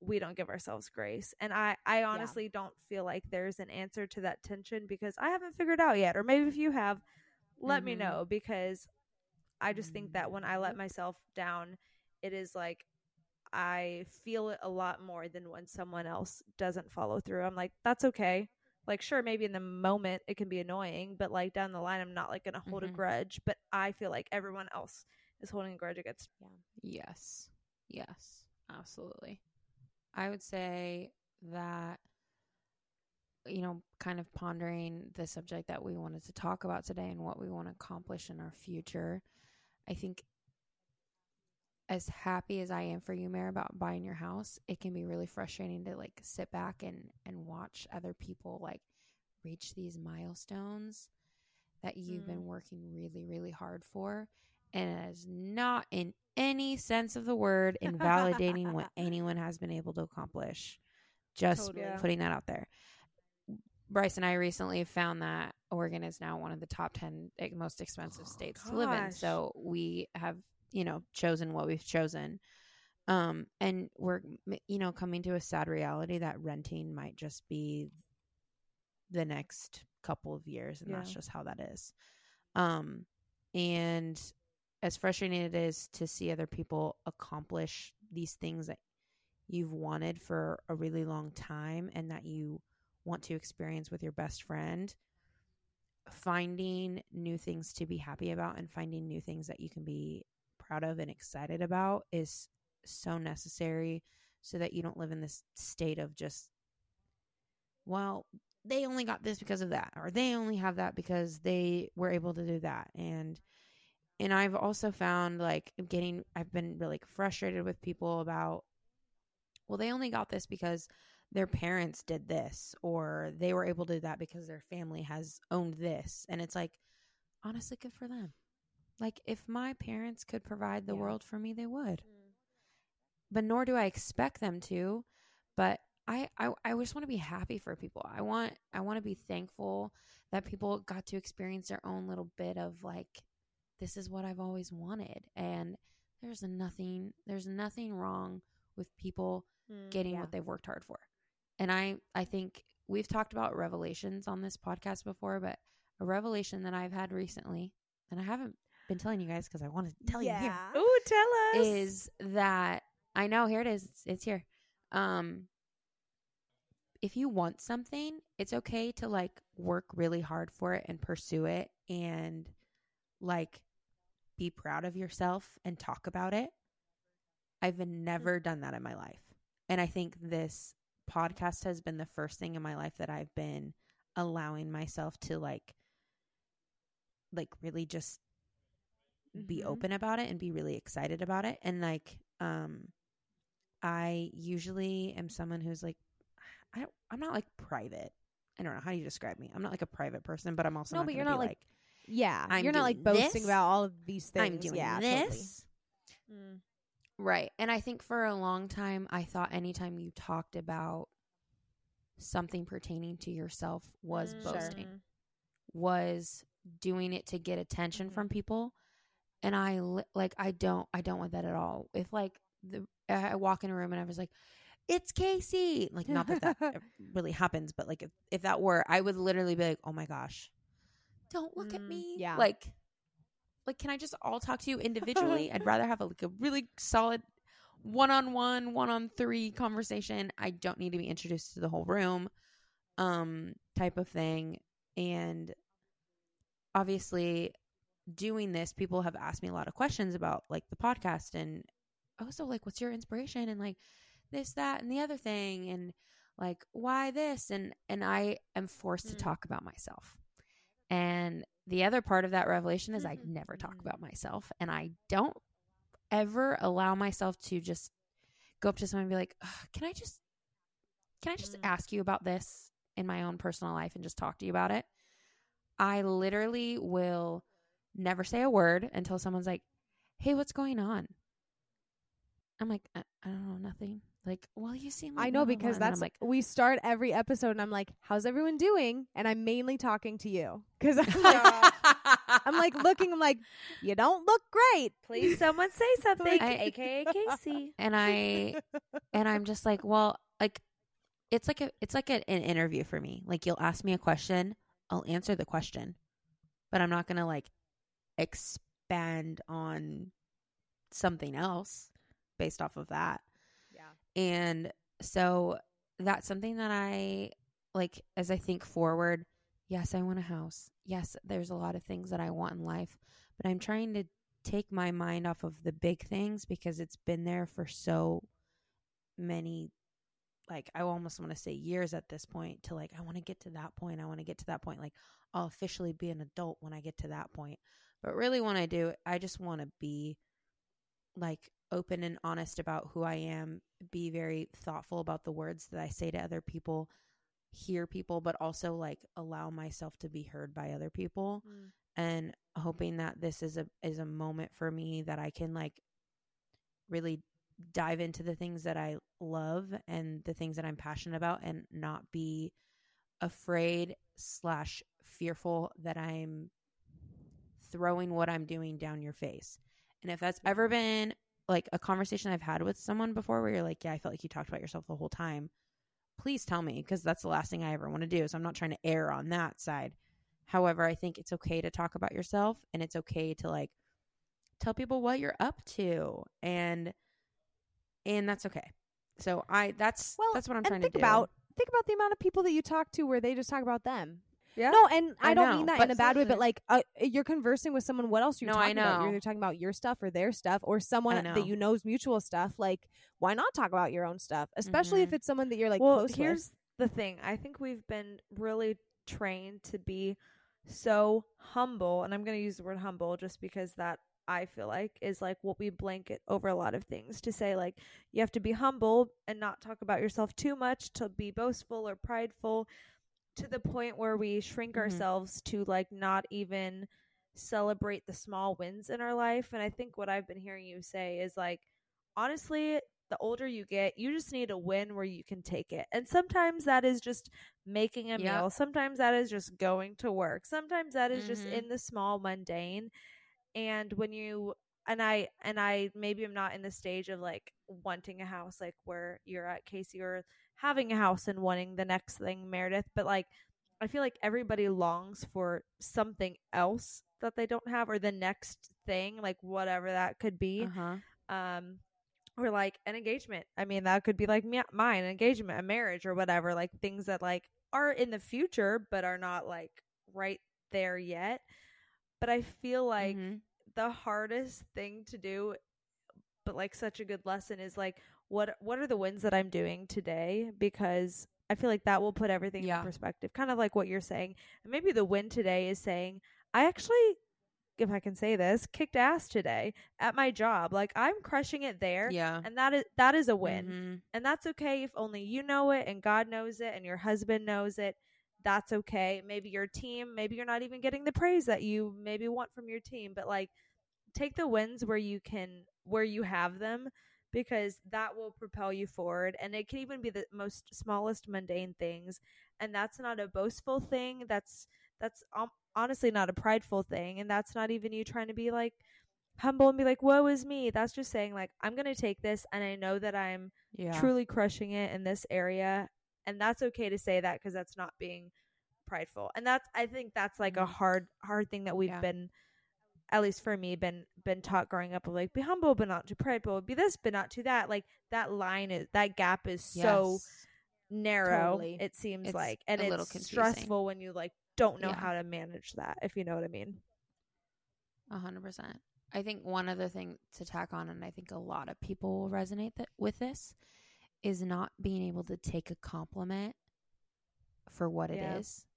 we don't give ourselves grace. And I, I honestly don't feel like there's an answer to that tension because I haven't figured out yet. Or maybe if you have, let me Mhm. know because I just think that when I let myself down, it is like I feel it a lot more than when someone else doesn't follow through. I'm like, that's okay. Like, sure, maybe in the moment it can be annoying, but like down the line, I'm not like going to hold a Mhm. grudge. But I feel like everyone else is holding a grudge against me. Yes. Yes. Absolutely. I would say that, you know, kind of pondering the subject that we wanted to talk about today and what we want to accomplish in our future. I think as happy as I am for you, Mere, about buying your house, it can be really frustrating to like sit back and and watch other people like reach these milestones that you've Mm. been working really, really hard for. And it is not in any sense of the word invalidating what anyone has been able to accomplish. Just Totally. Putting that out there. Bryce and I recently found that Oregon is now one of the top 10 e- most expensive Oh, states to live in. So we have, you know, chosen what we've chosen. Um, and we're, you know, coming to a sad reality that renting might just be the next couple of years. And that's just how that is. Um, and as frustrating it is to see other people accomplish these things that you've wanted for a really long time and that you want to experience with your best friend finding new things to be happy about and finding new things that you can be proud of and excited about is so necessary so that you don't live in this state of just well they only got this because of that or they only have that because they were able to do that. And and I've also found like getting I've been really frustrated with people about well they only got this because their parents did this or they were able to do that because their family has owned this and it's like honestly good for them like if my parents could provide the Yeah. world for me they would mm-hmm. but nor do I expect them to. But I, I, I just want to be happy for people. I want, I want to be thankful that people got to experience their own little bit of like, this is what I've always wanted. And there's nothing, there's nothing wrong with people getting yeah. what they've worked hard for. And I, I think we've talked about revelations on this podcast before, but a revelation that I've had recently, and I haven't been telling you guys because I want to tell you here yeah. Ooh, tell us. is that I know here it is. It's, it's here. Um if you want something, it's okay to like work really hard for it and pursue it and like be proud of yourself and talk about it. I've never done that in my life. And I think this podcast has been the first thing in my life that I've been allowing myself to like like really just be Mhm. open about it and be really excited about it and like um i usually am someone who's like i don't, i'm not like private i don't know how do you describe me i'm not like a private person but i'm also No, not but you're not, like, like Yeah, I'm you're not like boasting this, about all of these things. i'm doing yeah, this totally. Mm. right and i think for a long time i thought anytime you talked about something pertaining to yourself was Mm, boasting sure. was doing it to get attention Mhm. from people and i like i don't i don't want that at all if like the i walk in a room and i was like it's casey like not that that really happens but like if, if that were i would literally be like oh my gosh don't look at Mm, me yeah. like like can i just all talk to you individually i'd rather have a, like a really solid one-on-one one-on-three conversation i don't need to be introduced to the whole room um type of thing and obviously doing this people have asked me a lot of questions about like the podcast and oh, so like, what's your inspiration? And like this, that, and the other thing, and like why this, and and I am forced to Mm. talk about myself. And the other part of that revelation is I Mhm. never talk about myself, and I don't ever allow myself to just go up to someone and be like, "Ugh, "Can I just, can I just Mm. ask you about this in my own personal life and just talk to you about it?" I literally will never say a word until someone's like, "Hey, what's going on?" I'm like, "I, I don't know, nothing." Like, well, you seem. Like I know blah, blah, blah." because that's like, we start every episode and I'm like, "How's everyone doing?" And I'm mainly talking to you because I'm like, I'm like looking. I'm like, "You don't look great." Please, someone say something, I- aka Casey. and I and I'm just like, well, like it's like a it's like a, an interview for me. Like you'll ask me a question, I'll answer the question, but I'm not gonna like expand on something else based off of that. And so that's something that I like as I think forward. Yes, I want a house. Yes, there's a lot of things that I want in life, but I'm trying to take my mind off of the big things because it's been there for so many like I almost want to say years at this point to like I want to get to that point. I want to get to that point like I'll officially be an adult when I get to that point. But really when I do, I just want to be like open and honest about who I am, be very thoughtful about the words that I say to other people, hear people, but also like allow myself to be heard by other people. Mm. And hoping that this is a is a moment for me that I can like really dive into the things that I love and the things that I'm passionate about and not be afraid slash fearful that I'm throwing what I'm doing down your face. And if that's ever mm-hmm. been like a conversation I've had with someone before where you're like, yeah, I felt like you talked about yourself the whole time, please tell me because that's the last thing I ever want to do. So I'm not trying to err on that side. However, I think it's okay to talk about yourself and it's okay to like tell people what you're up to and and that's okay. So I that's Well, that's what I'm trying think to do. about think about the amount of people that you talk to where they just talk about them. Yeah. No, and I, I don't know, mean that in a bad way, but like uh, you're conversing with someone. What else are you No, I talking about? You're either talking about your stuff or their stuff, or someone that you know's mutual stuff. Like, why not talk about your own stuff? Especially if Mhm. it's someone that you're like well, close here's the thing. I think we've been really trained to be so humble, and I'm going to use the word humble just because that I feel like is like what we blanket over a lot of things to say like you have to be humble and not talk about yourself too much to be boastful or prideful to the point where we shrink Mhm. ourselves to like not even celebrate the small wins in our life and I think what I've been hearing you say is like honestly the older you get, you just need a win where you can take it. And sometimes that is just making a Yeah. meal. Sometimes that is just going to work. Sometimes that is just Mhm. in the small mundane. And when you and I and I maybe I'm not in the stage of like wanting a house like where you're at Casey or having a house and wanting the next thing Meredith, but like I feel like everybody longs for something else that they don't have or the next thing, like whatever that could be uh-huh. um or like an engagement i mean that could be like me- mine an engagement a marriage or whatever like things that like are in the future but are not like right there yet but i feel like Mhm. the hardest thing to do but like such a good lesson is like what what are the wins that i'm doing today because i feel like that will put everything Yeah. in perspective kind of like what you're saying and maybe the win today is saying i actually if i can say this kicked ass today at my job like i'm crushing it there Yeah. and that is that is a win Mhm. and that's okay if only you know it and God knows it and your husband knows it. That's okay. Maybe your team, maybe you're not even getting the praise that you maybe want from your team, but like take the wins where you can where you have them because that will propel you forward and it can even be the most smallest mundane things and that's not a boastful thing that's that's um, honestly not a prideful thing and that's not even you trying to be like humble and be like woe is me that's just saying like i'm going to take this and i know that i'm Yeah. truly crushing it in this area and that's okay to say that because that's not being prideful and that's i think that's like a Mhm. hard hard thing that we've Yeah. been at least for me been been taught growing up of like be humble but not too prideful be this but not too that like that line is that gap is so narrow Totally. it seems It's like and a it's stressful when you like don't know Yeah. how to manage that if you know what i mean A hundred percent. I think one other thing to tack on, and I think a lot of people will resonate th- with this, is not being able to take a compliment for what it is Yeah.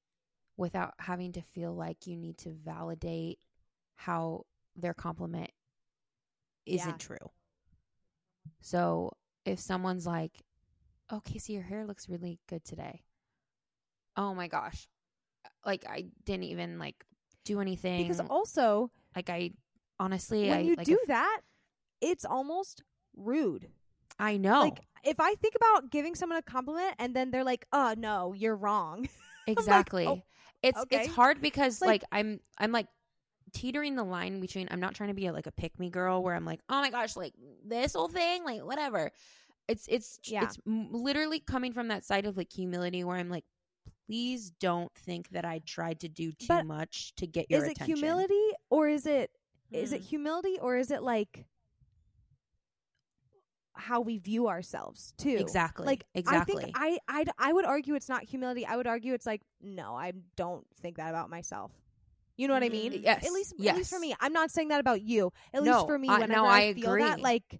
without having to feel like you need to validate how their compliment isn't Yeah. true. So if someone's like, "Oh, Casey, your hair looks really good today," oh my gosh, like I didn't even like do anything. Because also, like I honestly, when I you like do if- that, it's almost rude. I know Like if I think about giving someone a compliment and then they're like, "Oh no, you're wrong." exactly. oh, it's okay. it's hard because Like- like, I'm I'm like teetering the line between I'm not trying to be a, like a pick me girl where I'm like, oh my gosh, like this whole thing, like whatever. It's it's Yeah. it's literally coming from that side of like humility where I'm like, please don't think that I tried to do too But much to get your is it humility or is it is it Mm. humility or is it like how we view ourselves too? Exactly. Like exactly. I think I I I would argue it's not humility. I would argue it's like no, I don't think that about myself. You know what I mean? Yes, At least at least for me. I'm not saying that about you. At No, least for me I- whenever no, I, I feel that like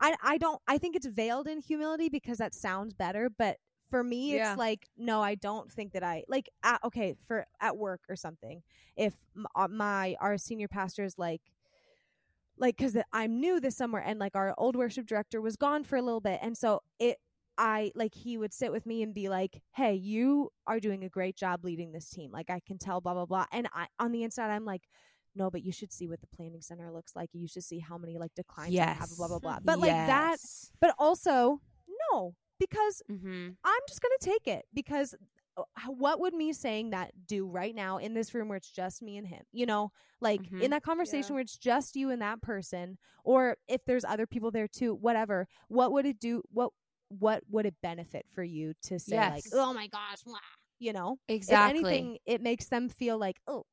I I don't I think it's veiled in humility because that sounds better, but for me Yeah. it's like no, I don't think that I like at, okay, for at work or something. If uh, my our senior pastor is like like cuz I'm new this summer and like our old worship director was gone for a little bit and so it I like he would sit with me and be like, "Hey, you are doing a great job leading this team. Like I can tell blah blah blah." And I on the inside I'm like, "No, but you should see what the planning center looks like. You should see how many like declines I have yes. blah blah blah." But like that but also no, because Mm-hmm. I'm just going to take it because uh, what would me saying that do right now in this room where it's just me and him? You know, like Mhm. in that conversation Yeah. where it's just you and that person, or if there's other people there too, whatever. What would it do? What what would it benefit for you to say like, oh my gosh, mwah," you know? Exactly. If anything, it makes them feel like, oh,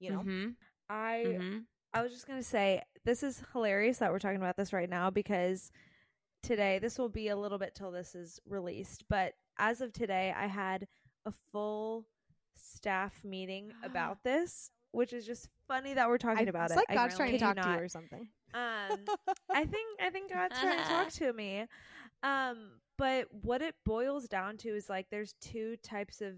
you know, Mm-hmm. I Mm-hmm. I was just gonna say this is hilarious that we're talking about this right now because today this will be a little bit till this is released, but as of today, I had a full staff meeting about this, which is just funny that we're talking I- about it's it. like I God's trying to kid you talk to not. you or something. Um, I think I think God's trying to talk to me. Um, but what it boils down to is like there's two types of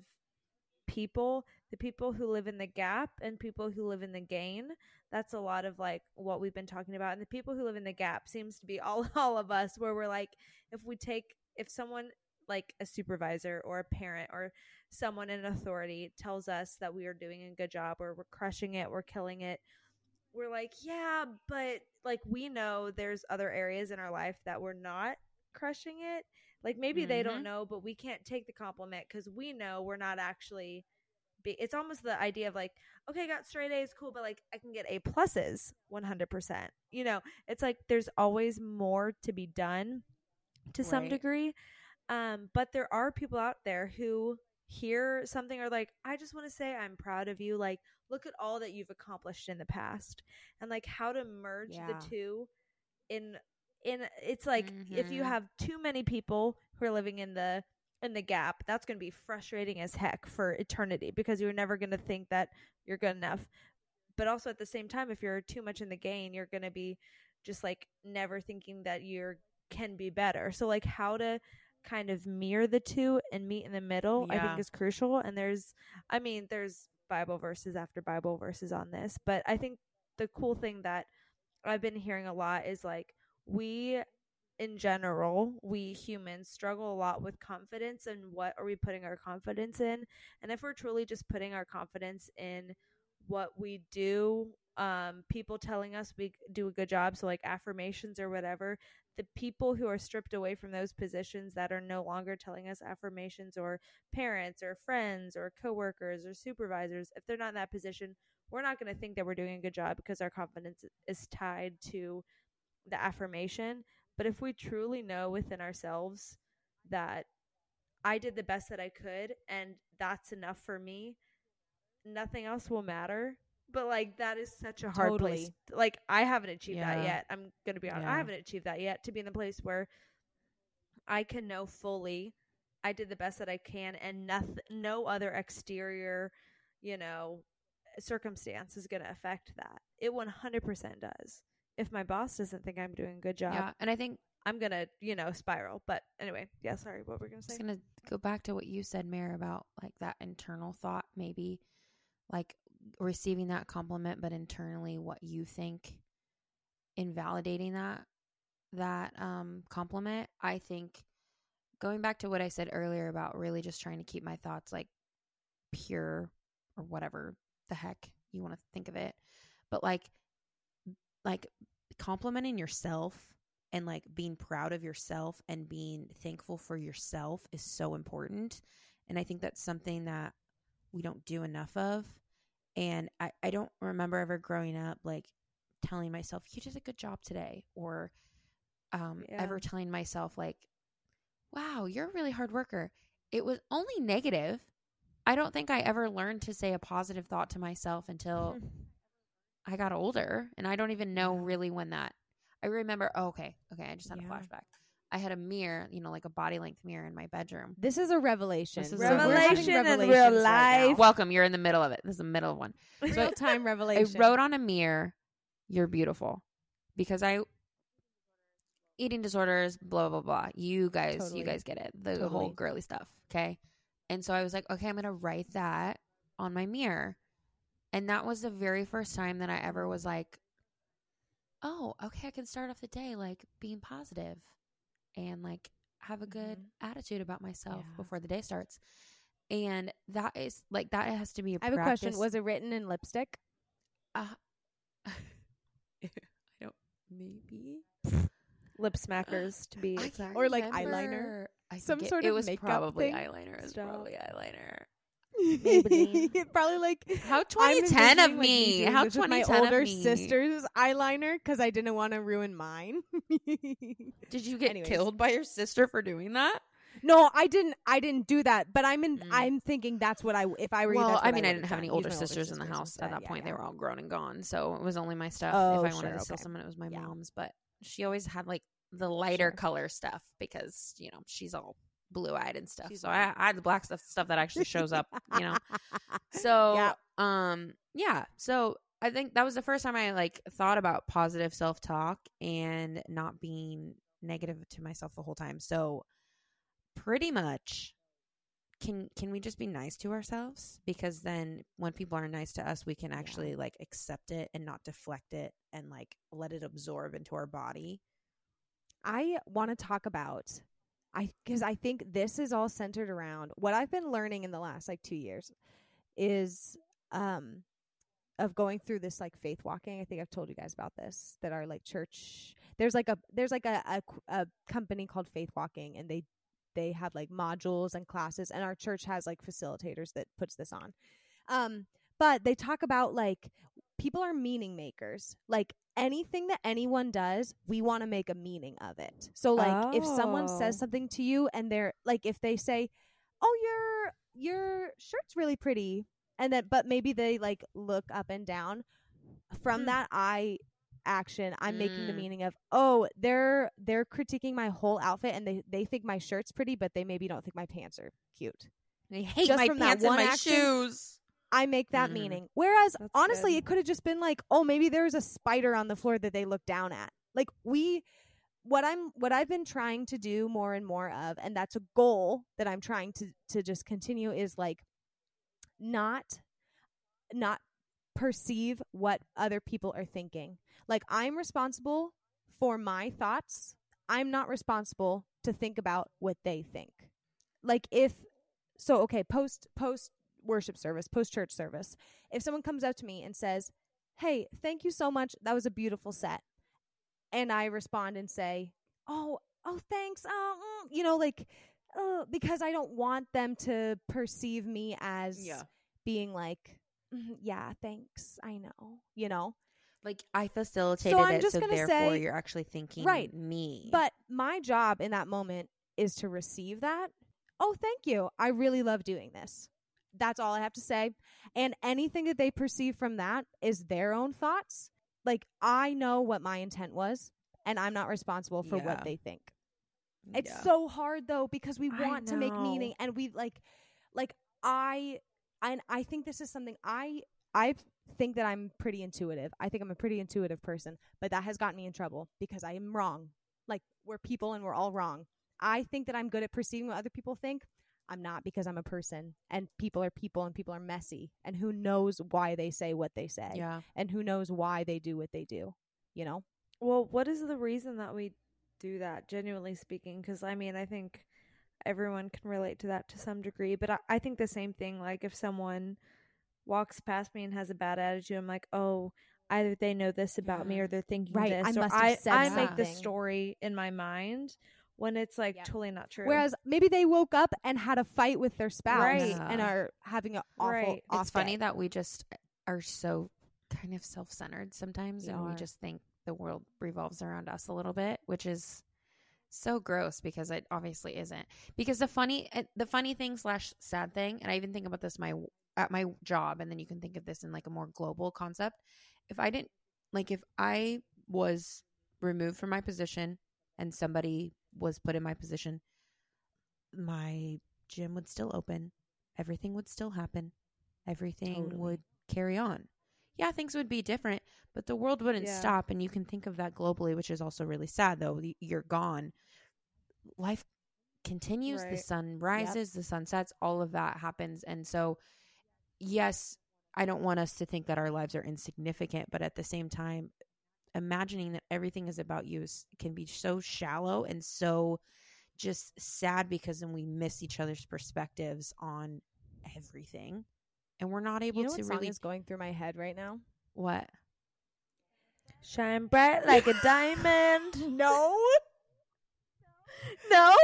people: the people who live in the gap and people who live in the gain. That's a lot of like what we've been talking about. And the people who live in the gap seems to be all all of us where we're like if we take if someone like a supervisor or a parent or someone in authority tells us that we are doing a good job or we're crushing it, we're killing it, we're like, yeah, but like we know there's other areas in our life that we're not crushing it. Like maybe they don't Mhm. know, but we can't take the compliment because we know we're not actually. Be- it's almost the idea of like, okay, I got straight A's, cool, but like I can get A pluses, one hundred percent. You know, it's like there's always more to be done, to some degree. Um, but there are people out there who hear something or like, I just want to say I'm proud of you. Like, look at all that you've accomplished in the past, and like how to merge Yeah. the two in in it's like if you Mhm. have too many people who are living in the in the gap that's going to be frustrating as heck for eternity because you're never going to think that you're good enough. But also at the same time if you're too much in the gain you're going to be just like never thinking that you're can be better. So like how to kind of mirror the two and meet in the middle i think is crucial. And there's i mean there's bible verses after bible verses on this but i think the cool thing that i've been hearing a lot is like we in general we humans struggle a lot with confidence and what are we putting our confidence in. And if we're truly just putting our confidence in what we do um people telling us we do a good job so like affirmations or whatever the people who are stripped away from those positions that are no longer telling us affirmations or parents or friends or coworkers or supervisors if they're not in that position we're not going to think that we're doing a good job because our confidence is tied to the affirmation but if we truly know within ourselves that I did the best that I could and that's enough for me, nothing else will matter. But like that is such a hard place. Like I haven't achieved that yet. I'm going to be honest. I haven't achieved that yet to be in the place where I can know fully I did the best that I can and nothing no other exterior, you know, circumstance is going to affect that. it 100% does. If my boss doesn't think I'm doing a good job, Yeah, and I think I'm gonna, you know, spiral. But anyway, yeah. Sorry, what were we gonna I'm say? just gonna go back to what you said, Mere, about like that internal thought, maybe like receiving that compliment, but internally what you think, invalidating that that um compliment. I think going back to what I said earlier about really just trying to keep my thoughts like pure or whatever the heck you want to think of it, but like like complimenting yourself and like being proud of yourself and being thankful for yourself is so important. And I think that's something that we don't do enough of. And I, I don't remember ever growing up like telling myself, you did a good job today, or um, Yeah. ever telling myself, like, wow, you're a really hard worker. It was only negative. I don't think I ever learned to say a positive thought to myself until I got older, and I don't even know really when that. I remember. Oh, okay, okay. I just had Yeah. a flashback. I had a mirror, you know, like a body length mirror in my bedroom. This is a revelation. This is So a revelation in real right life. Welcome. You're in the middle of it. This is the middle of one. So Real time revelation. I wrote on a mirror, "You're beautiful," because I eating disorders, blah blah blah. You guys, Totally. you guys get it. The Totally. whole girly stuff. Okay, and so I was like, okay, I'm gonna write that on my mirror, and that was the very first time that I ever was like, oh, okay, I can start off the day like being positive, and like have a good attitude about myself Yeah. before the day starts. And that is like that has to be a I have a question. Was it written in lipstick? Uh, I don't. Maybe Lip smackers to be exact. Or, like, eyeliner? I Some sort it of was makeup probably thing? eyeliner. It was Stop. probably eyeliner. Probably like How I'm 2010 of like, me. How this with my 2010 of older sister's eyeliner because I didn't want to ruin mine. Did you get Anyways. killed by your sister for doing that? no, I didn't. I didn't do that. But I'm in. Mm. I'm thinking that's what I. If I were you, well, that's I mean, I, would've didn't have any Use older sisters in the house sisters at that instead. point. Yeah, They were all grown and gone, so it was only my stuff. Oh, if I wanted sure, to steal okay. someone, it was my Yeah. mom's. But she always had like the lighter Sure. color stuff because you know she's all blue eyed and stuff. She's so. I, I had the black stuff, stuff that actually shows up. You know. So Yeah. um yeah, so I think that was the first time I like thought about positive self-talk and not being negative to myself the whole time. So pretty much can can we just be nice to ourselves because then when people are nice to us we can actually like accept it and not deflect it and like let it absorb into our body. I want to talk about I because I think this is all centered around what I've been learning in the last like 2 years is um of going through this like faith walking. I think I've told you guys about this that our like church there's like a there's like a a, a company called Faith Walking and they they have like modules and classes and our church has like facilitators that puts this on. Um but they talk about like people are meaning makers. Like anything that anyone does, we want to make a meaning of it. So like if someone says Oh. something to you and they're like if they say, "Oh, your your shirt's really pretty." And then but maybe they like look up and down from Hmm. that eye action i'm making the Mm. meaning of oh they're they're critiquing my whole outfit and they they think my shirt's pretty but they maybe don't think my pants are cute I hate Just my pants and my action, shoes. I make that Mhm. meaning. Whereas That's honestly, good. it could have just been like, oh, maybe there was a spider on the floor that they looked down at. Like we what I'm what I've been trying to do more and more of, and that's a goal that I'm trying to to just continue is like not not perceive what other people are thinking. Like I'm responsible for my thoughts. I'm not responsible to think about what they think. Like if so okay, post post worship service, post church service. If someone comes up to me and says, "Hey, thank you so much. That was a beautiful set." And I respond and say, "Oh, oh, thanks. Oh, mm," you know, like uh, because I don't want them to perceive me as Yeah. being like, "Mhm, "Yeah, thanks. I know." You know? Like I facilitated so I'm it, just so gonna therefore say- you're actually thinking Right. me. But my job in that moment is to receive that. Oh, thank you. I really love doing this. That's all I have to say. And anything that they perceive from that is their own thoughts. Like, I know what my intent was, and I'm not responsible for Yeah. what they think. It's Yeah. so hard though because we want to make meaning and we like like I and I think this is something I I've think that I'm pretty intuitive. I think I'm a pretty intuitive person, but that has gotten me in trouble because I am wrong. Like we're people and we're all wrong. I think that I'm good at perceiving what other people think. I'm not because I'm a person and people are people and people are messy and who knows why they say what they say Yeah. and who knows why they do what they do, you know? Well, what is the reason that we do that, genuinely speaking? Because, I mean, I think everyone can relate to that to some degree. But I, I think the same thing. Like, if someone walks past me and has a bad attitude, I'm like, oh, either they know this about me or they're thinking Right, I this. or I, I make the story in my mind when it's like Yeah. totally not true. Whereas maybe they woke up and had a fight with their spouse Right. and are having an awful Right. off it's funny that we just are so kind of self-centered sometimes We and we just think the world revolves around us a little bit which is so gross because it obviously isn't because the funny uh, the funny thing slash sad thing and i even think about this my at my job and then you can think of this in like a more global concept if i didn't like if i was removed from my position and somebody was put in my position my gym would still open. Everything would still happen. Everything Totally. would carry on. Yeah things would be different but the world wouldn't Yeah. stop and you can think of that globally which is also really sad though. You're gone. Life continues the sun rises the sun sets all of that happens and so yes i don't want us to think that our lives are insignificant but at the same time imagining that everything is about you is, can be so shallow and so just sad because then we miss each other's perspectives on everything and we're not able you know to what song really is going through my head right now? what Shine bright like a diamond. No. No?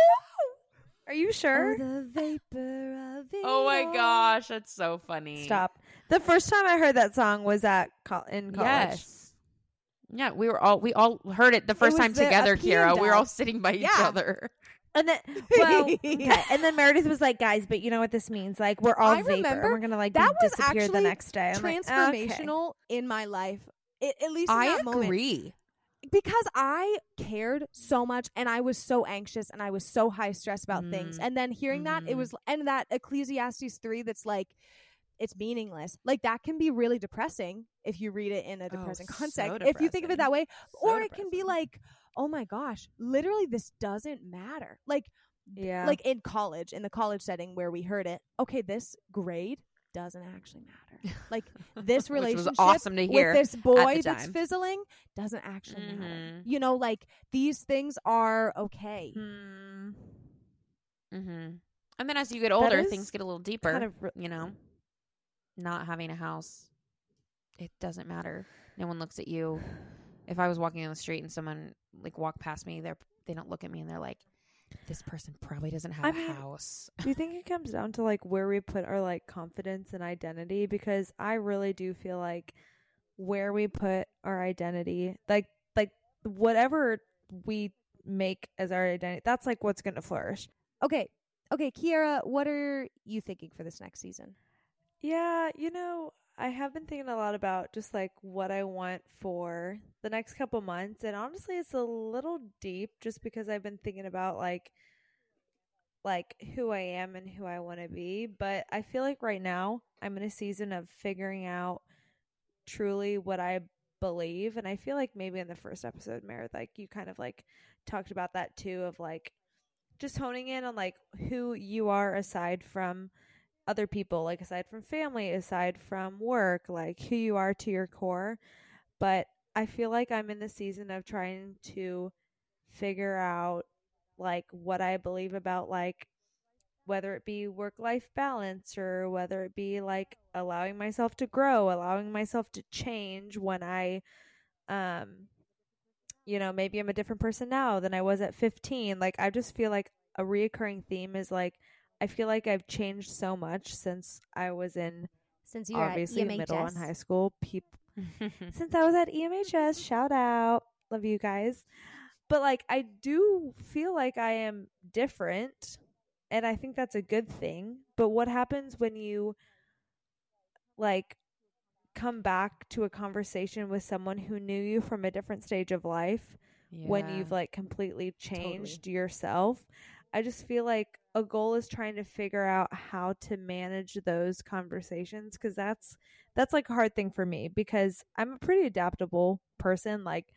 Are you sure? Oh, the vapor of oh my gosh that's so funny Stop. The first time I heard that song was at col- in college. yes yeah we were all we all heard it the first was time the- together Kiara we were all sitting by each Yeah. other And then, well, okay. and then Meredith was like, "Guys, but you know what this means? Like, we're all I vapor. remember and we're gonna like that was disappear the next day." I'm like, okay. Transformational in my life. It, at least in i that moment. agree because I cared so much and I was so anxious and I was so high stress about things. Mm. And then hearing that, it Mhm. was, and that Ecclesiastes 3 that's like, it's meaningless. Like that can be really depressing if you read it in a Oh, depressing so context. If you think of it that way, So or it can be like, oh my gosh, literally this doesn't matter. Like, yeah, like in college, in the college setting where we heard it, okay, this grade doesn't actually matter. Like this relationship awesome to hear with this boy that's fizzling doesn't actually matter. Mhm. You know, like these things are okay. Hmm. Mm-hmm. And then as you get older, things get a little deeper. kind of re- you know, not having a house, it doesn't matter. No one looks at you. If I was walking on the street and someone like walked past me, they're they don't look at me and they're like, "This person probably doesn't have I a mean, house." Do you think it comes down to like where we put our like confidence and identity? Because I really do feel like where we put our identity, like like whatever we make as our identity, that's like what's going to flourish. Okay. Okay, Kiara, what are you thinking for this next season? Yeah, you know, I have been thinking a lot about just like what I want for the next couple months and honestly it's a little deep just because I've been thinking about like like who I am and who I want to be, but I feel like right now I'm in a season of figuring out truly what I believe and I feel like maybe in the first episode Meredith like you kind of like talked about that too of like just honing in on like who you are aside from other people, like aside from family, aside from work, like who you are to your core. But I feel like I'm in the season of trying to figure out like what I believe about like whether it be work life balance or whether it be like allowing myself to grow, allowing myself to change when I um you know, maybe I'm a different person now than I was at 15. Like I just feel like a reoccurring theme is like I feel like I've changed so much since I was in Since obviously middle and high school. People since I was at EMHS, shout out. Love you guys. But like I do feel like I am different and I think that's a good thing. But what happens when you like come back to a conversation with someone who knew you from a different stage of life when you've like completely changed yourself. I just feel like a goal is trying to figure out how to manage those conversations cuz that's that's like a hard thing for me because I'm a pretty adaptable person. Like,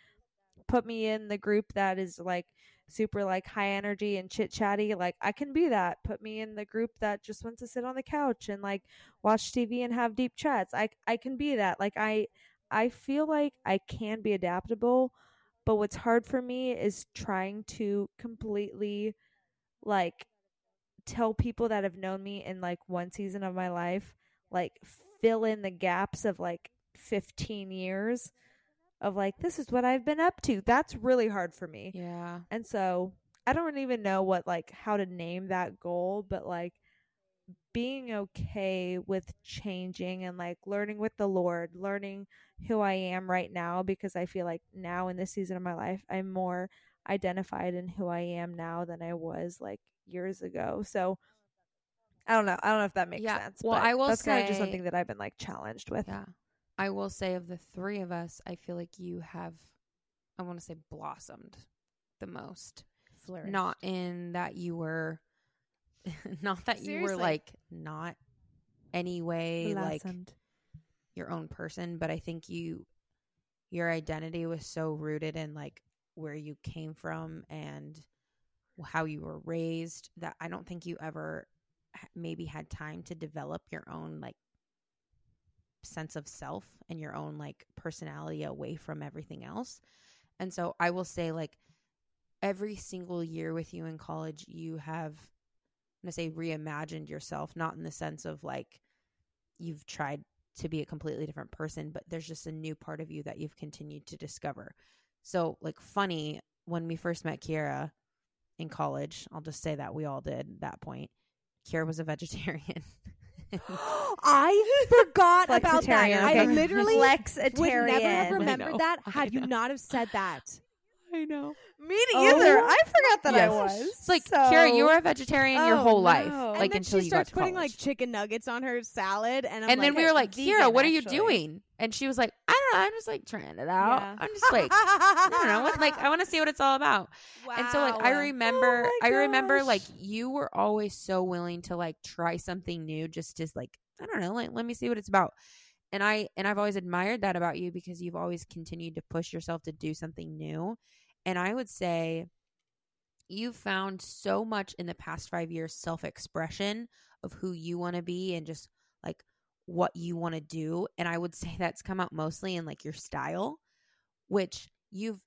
put me in the group that is like super like high energy and chit chatty. Like, I can be that. Put me in the group that just wants to sit on the couch and like watch TV and have deep chats. I I can be that. Like, I I feel like I can be adaptable, but what's hard for me is trying to completely like tell people that have known me in like one season of my life like fill in the gaps of like 15 years of like this is what I've been up to. That's really hard for me. Yeah. And so I don't even know what like how to name that goal, but like being okay with changing and like learning with the Lord, learning who I am right now because I feel like now in this season of my life I'm more identified in who I am now than I was like years ago. So I don't know. I don't know if that makes Yeah. sense. Well, but I will that's kind of just something that I've been like challenged with. Yeah. I will say of the three of us, I feel like you have I want to say blossomed the most. Flourished. Not in that you were not that you were like not any way like your own person, but I think you your identity was so rooted in like where you came from and how you were raised that I don't think you ever maybe had time to develop your own like sense of self and your own like personality away from everything else. And so I will say like every single year with you in college you have I'm going to say reimagined yourself not in the sense of like you've tried to be a completely different person, but there's just a new part of you that you've continued to discover. So, like, funny, when we first met Kiara in college, I'll just say that we all did at that point. Kiara was a vegetarian. I forgot about that. Flexitarian, I okay. literally would Flexitarian. never have remembered that I had you not have said that. I know. Me Oh neither. I forgot that I was. It's like, so... Kiara, you were a vegetarian your Oh, whole life, no. like and then until she you starts got to putting college. like chicken nuggets on her salad, and I'm and like, then we were like, vegan, what are you actually. doing? And she was like, I don't know. I'm just like trying it out. Yeah. I'm just like, I don't know. what- Like, I want to see what it's all about. And so like I remember oh my I remember like you were always so willing to like try something new just as like I don't know, like let me see what it's about. And I and I've always admired that about you because you've always continued to push yourself to do something new. And I would say you've found so much in the past 5 years self-expression of who you want to be and just what you want to do and I would say that's come out mostly in like your style which you've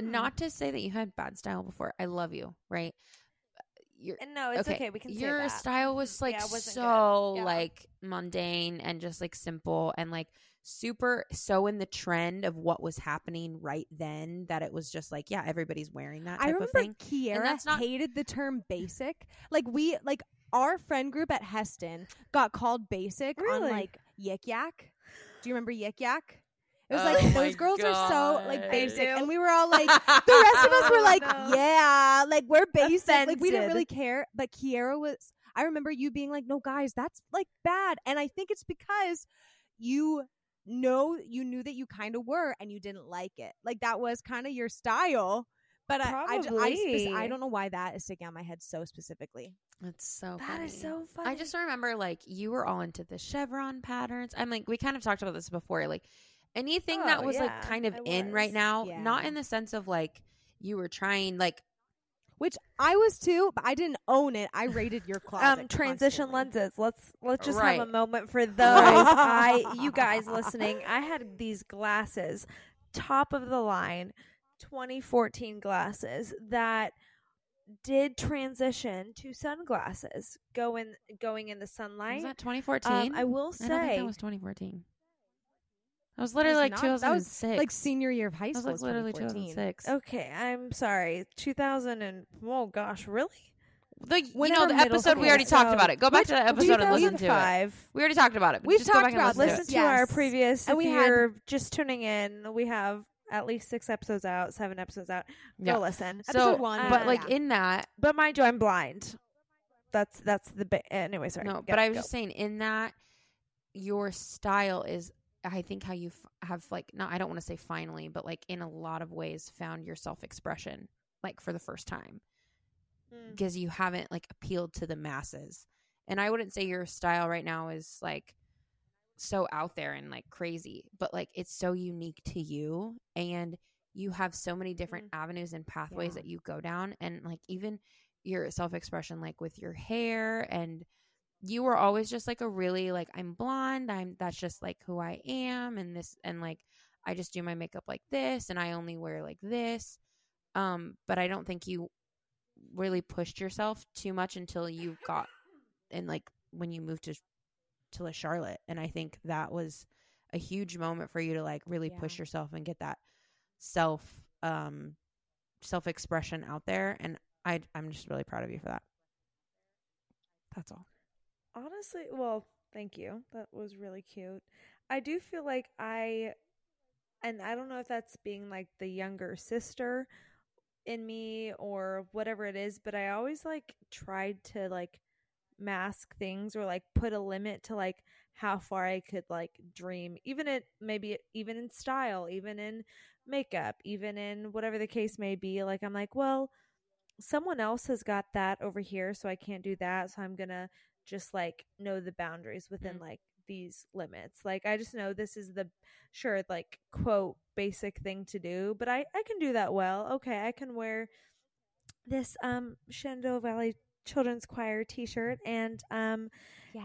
Mm. not to say that you had bad style before. I love you, right? Your And no, it's okay. We can say your style was like Yeah, it wasn't good. so Yeah. like mundane and just like simple and like super so in the trend of what was happening right then that it was just like yeah everybody's wearing that I type of remember thing. Kiara that's not- hated the term basic. Like we like our friend group at Hesston got called basic Really? on like Yik Yak. Do you remember Yik Yak? It was Oh like those girls are so like basic, and we were all like, the rest of us were like, no. yeah, like we're basic. Like we didn't really care. But Kiara was. I remember you being like, no, guys, that's like bad. And I think it's because you know you knew that you kind of were, and you didn't like it. Like that was kind of your style. But I, I, I, speci- I don't know why that is sticking out my head so specifically. That's so That funny. is so funny. I just remember like you were all into the chevron patterns. I'm like we kind of talked about this before. Like anything that Oh, was yeah, like kind of in right now, Yeah. not in the sense of like you were trying like Which I was too, but I didn't own it. I rated your closet. um transition constantly. lenses. Let's let's just Right. have a moment for those. I you guys listening, I had these glasses, top of the line, 2014 glasses that did transition to sunglasses going going in the sunlight. was that 2014? Um, I will I don't think say that was 2014. That was That literally was like not- that was, 2006. like senior year of high That was like literally 2006. Okay, I'm sorry. 2000 and oh gosh, really? Like you know the middle episode we school. already talked about it. Go back to that episode and listen to it. We already talked about it. We've just go back talked and about listen Listen to to it. our previous. And if we you're just tuning in, we have at least six episodes out, seven episodes out. Go Yeah. listen. So, Episode one, but uh, like yeah. in that, But mind you, I'm blind. That's that's the ba- anyway. Sorry. no. Go- But I was go. just saying, in that, your style is, I think, how you f- have like, no, I don't want to say finally, but like in a lot of ways, found your self expression, like for the first time. Mm. because you haven't like appealed to the masses. And I wouldn't say your style right now is like so out there and like crazy, but like it's so unique to you and you have so many different avenues and pathways Yeah. that you go down and like even your self-expression like with your hair and you were always just like a really like I'm blonde, I'm that's just like who I am and this and like I just do my makeup like this and I only wear like this. Um but I don't think you really pushed yourself too much until you got and like when you moved to to La Charlotte and I think that was a huge moment for you to like really push yourself and get that self um self expression out there and I I'm just really proud of you for that. That's all. Honestly, well, thank you. That was really cute. I do feel like I, and I don't know if that's being like the younger sister in me or whatever it is, but I always like tried to like mask things or like put a limit to like how far I could like dream, even it maybe even in style, even in makeup, even in whatever the case may be. Like I'm like, well, someone else has got that over here, so I can't do that. So I'm gonna just like know the boundaries within Mm. like these limits. Like I just know this is the sure like quote basic thing to do, but I I can do that well. Okay, I can wear this um Shenandoah Valley Children's Choir t-shirt and um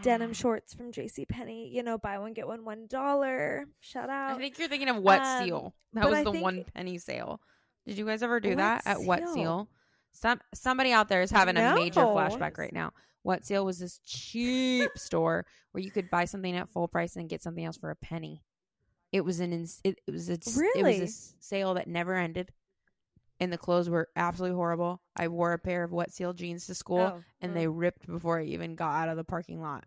denim shorts from JC Penney, you know, buy one get one one dollar. Shout out. I think you're thinking of What Um, Seal. That was I the one penny sale. Did you guys ever do that at Wet Seal? Seal? Some somebody out there is having a major flashback right now. Wet Seal was this cheap store where you could buy something at full price and get something else for a penny. It was an ins- it, it was a, s- it was Really? sale that never ended, and the clothes were absolutely horrible. I wore a pair of wet Seal jeans to school, Oh, and mm. they ripped before I even got out of the parking lot.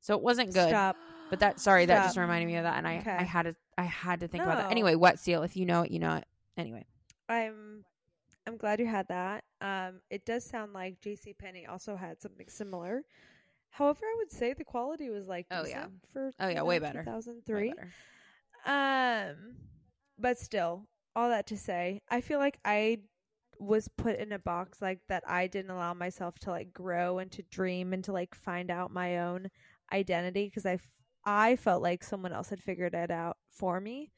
So it wasn't good. Stop. But that sorry, that just reminded me of that, and I Okay. I had to I had to think about that. Anyway, wet Seal? If you know it, you know it. Anyway, I'm I'm glad you had that. Um, it does sound like J.C. Penney also had something similar. However, I would say the quality was like Oh, yeah. for Oh, yeah, way better. Way 2003. better. Um, but still, all that to say, I feel like I was put in a box like that. I didn't allow myself to like grow and to dream and to like find out my own identity because I f- I felt like someone else had figured it out for me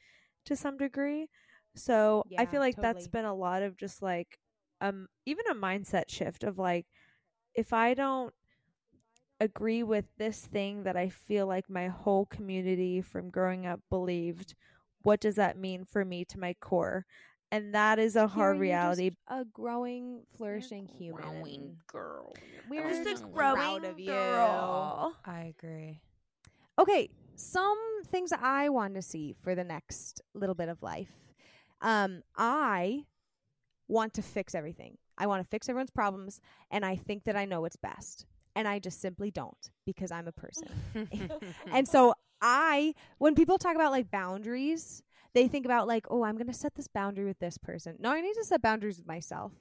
to some degree. So I feel like that's been a lot of just like um even a mindset shift of like if I don't agree with this thing that I feel like my whole community from growing up believed, what does that mean for me to my core? And that is a hard Kiara, you're just reality. a growing, flourishing human. Growing girl. We're Just a growing proud of you. girl. I agree. Okay, some things I want to see for the next little bit of life. Um, I want to fix everything. I want to fix everyone's problems, and I think that I know what's best. And I just simply don't because I'm a person. and so I, when people talk about like boundaries, they think about like, oh, I'm going to set this boundary with this person. No, I need to set boundaries with myself.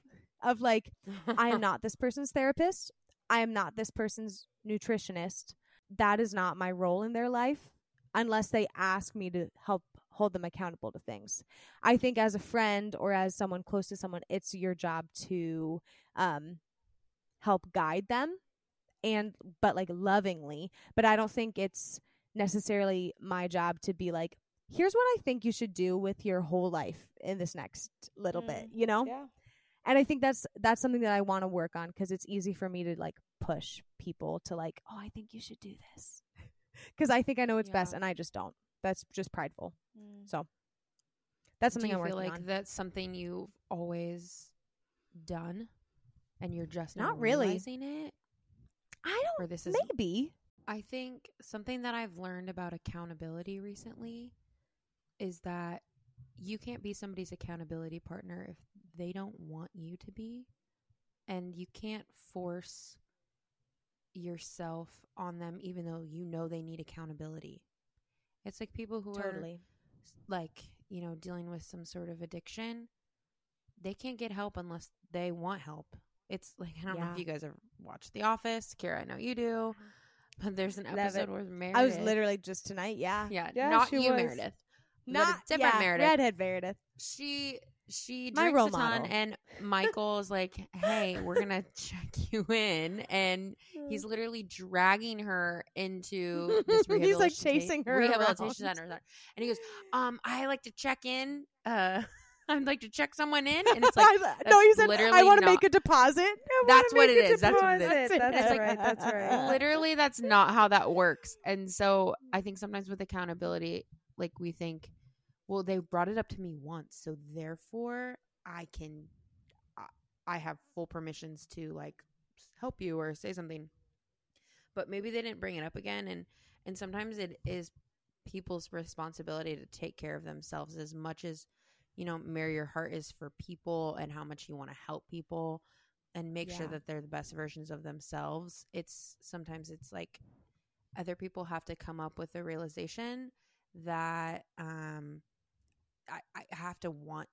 Of like, I am not this person's therapist. I am not this person's nutritionist. That is not my role in their life unless they ask me to help hold them accountable to things. I think as a friend or as someone close to someone, it's your job to um, help guide them and but like lovingly. But I don't think it's necessarily my job to be like, here's what I think you should do with your whole life in this next little bit, mm, you know? Yeah. and i think that's that's something that i want to work on because it's easy for me to like push people to like oh i think you should do this. Because i think i know what's best and i just don't. That's just prideful. Mm. So that's something i'm feel like on. that's something you've always done, and you're just Not really. realizing it, i don't this is maybe I think something that I've learned about accountability recently is that you can't be somebody's accountability partner if they don't want you to be. And you can't force yourself on them even though you know they need accountability. It's like people who are totally like, you know, dealing with some sort of addiction, they can't get help unless they want help. It's like I don't know if you guys have watched The Office. Kiara, I know you do. Uh-huh. But there's an episode where Meredith. i was literally just tonight yeah yeah, Yeah, not you, was. Meredith. not different yeah, Meredith. redhead meredith She she My drinks a ton, model. and Michael's like, "Hey, we're gonna check you in," and he's literally dragging her into this rehabilitation. He's, like, chasing her rehabilitation around. center, and he goes, "Um, I like to check in. Uh, I'd like to check someone in," and it's like. No, he said, I want to not- make a deposit. That's what it is. That's what it is. That's That's it. right. That's right. literally that's not how that works and so i think sometimes with accountability like we think well they brought it up to me once so therefore i can I- i have full permissions to like help you or say something but maybe they didn't bring it up again and and sometimes it is people's responsibility to take care of themselves as much as you know mary your heart is for people and how much you want to help people and make sure that they're the best versions of themselves. It's sometimes it's like other people have to come up with the realization that um i, I have to want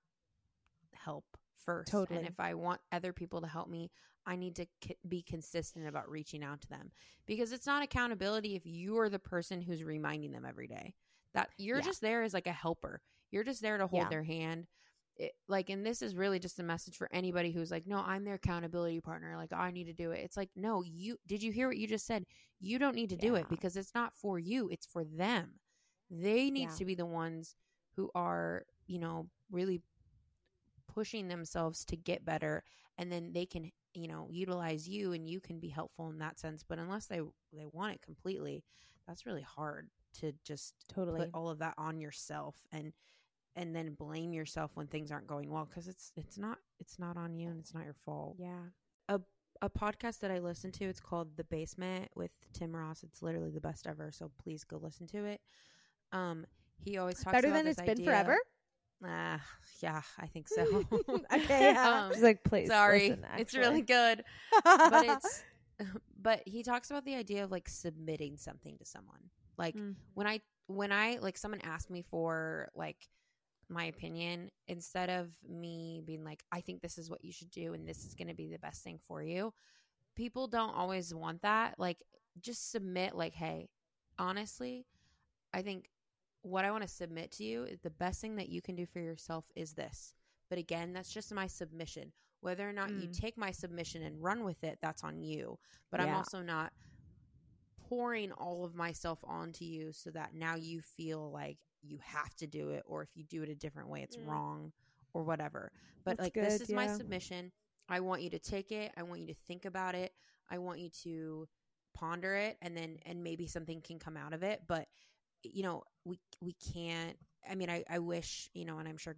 help first. Totally. and if i want other people to help me i need to c- be consistent about reaching out to them. Because it's not accountability if you are the person who's reminding them every day. That you're Yeah. just there as like a helper you're just there to hold Yeah. their hand. It, like and this is really just a message for anybody who's like no i'm their accountability partner. Like i need to do it. It's like no you did you hear what you just said? You don't need to do it because it's not for you it's for them. They need Yeah. to be the ones who are you know really pushing themselves to get better and then they can you know utilize you and you can be helpful in that sense. But unless they they want it completely that's really hard to just Totally. put all of that on yourself and and then blame yourself when things aren't going well because it's it's not it's not on you and it's not your fault Yeah. a a podcast that I listen to. It's called The Basement with Tim Ross. It's literally the best ever. So please go listen to it. Um, he always talks Better about than it's been forever? Ah, yeah, I think so. Okay, yeah. Um, She's like, please. sorry, listen, it's really good, but it's. But he talks about the idea of like submitting something to someone. Like Mm. when I when I like someone asked me for like my opinion instead of me being like I think this is what you should do and this is going to be the best thing for you. People don't always want that. Like just submit like hey, honestly, I think what I want to submit to you is the best thing that you can do for yourself is this. But again, that's just my submission. Whether or not you Mm. take my submission and run with it, that's on you. But I'm also not pouring all of myself onto you so that now you feel like you have to do it or if you do it a different way it's Mm. wrong or whatever. But That's like this good, is my submission. I want you to take it. I want you to think about it. I want you to ponder it and then and maybe something can come out of it, but you know, we we can't I mean I I wish, you know, and I'm sure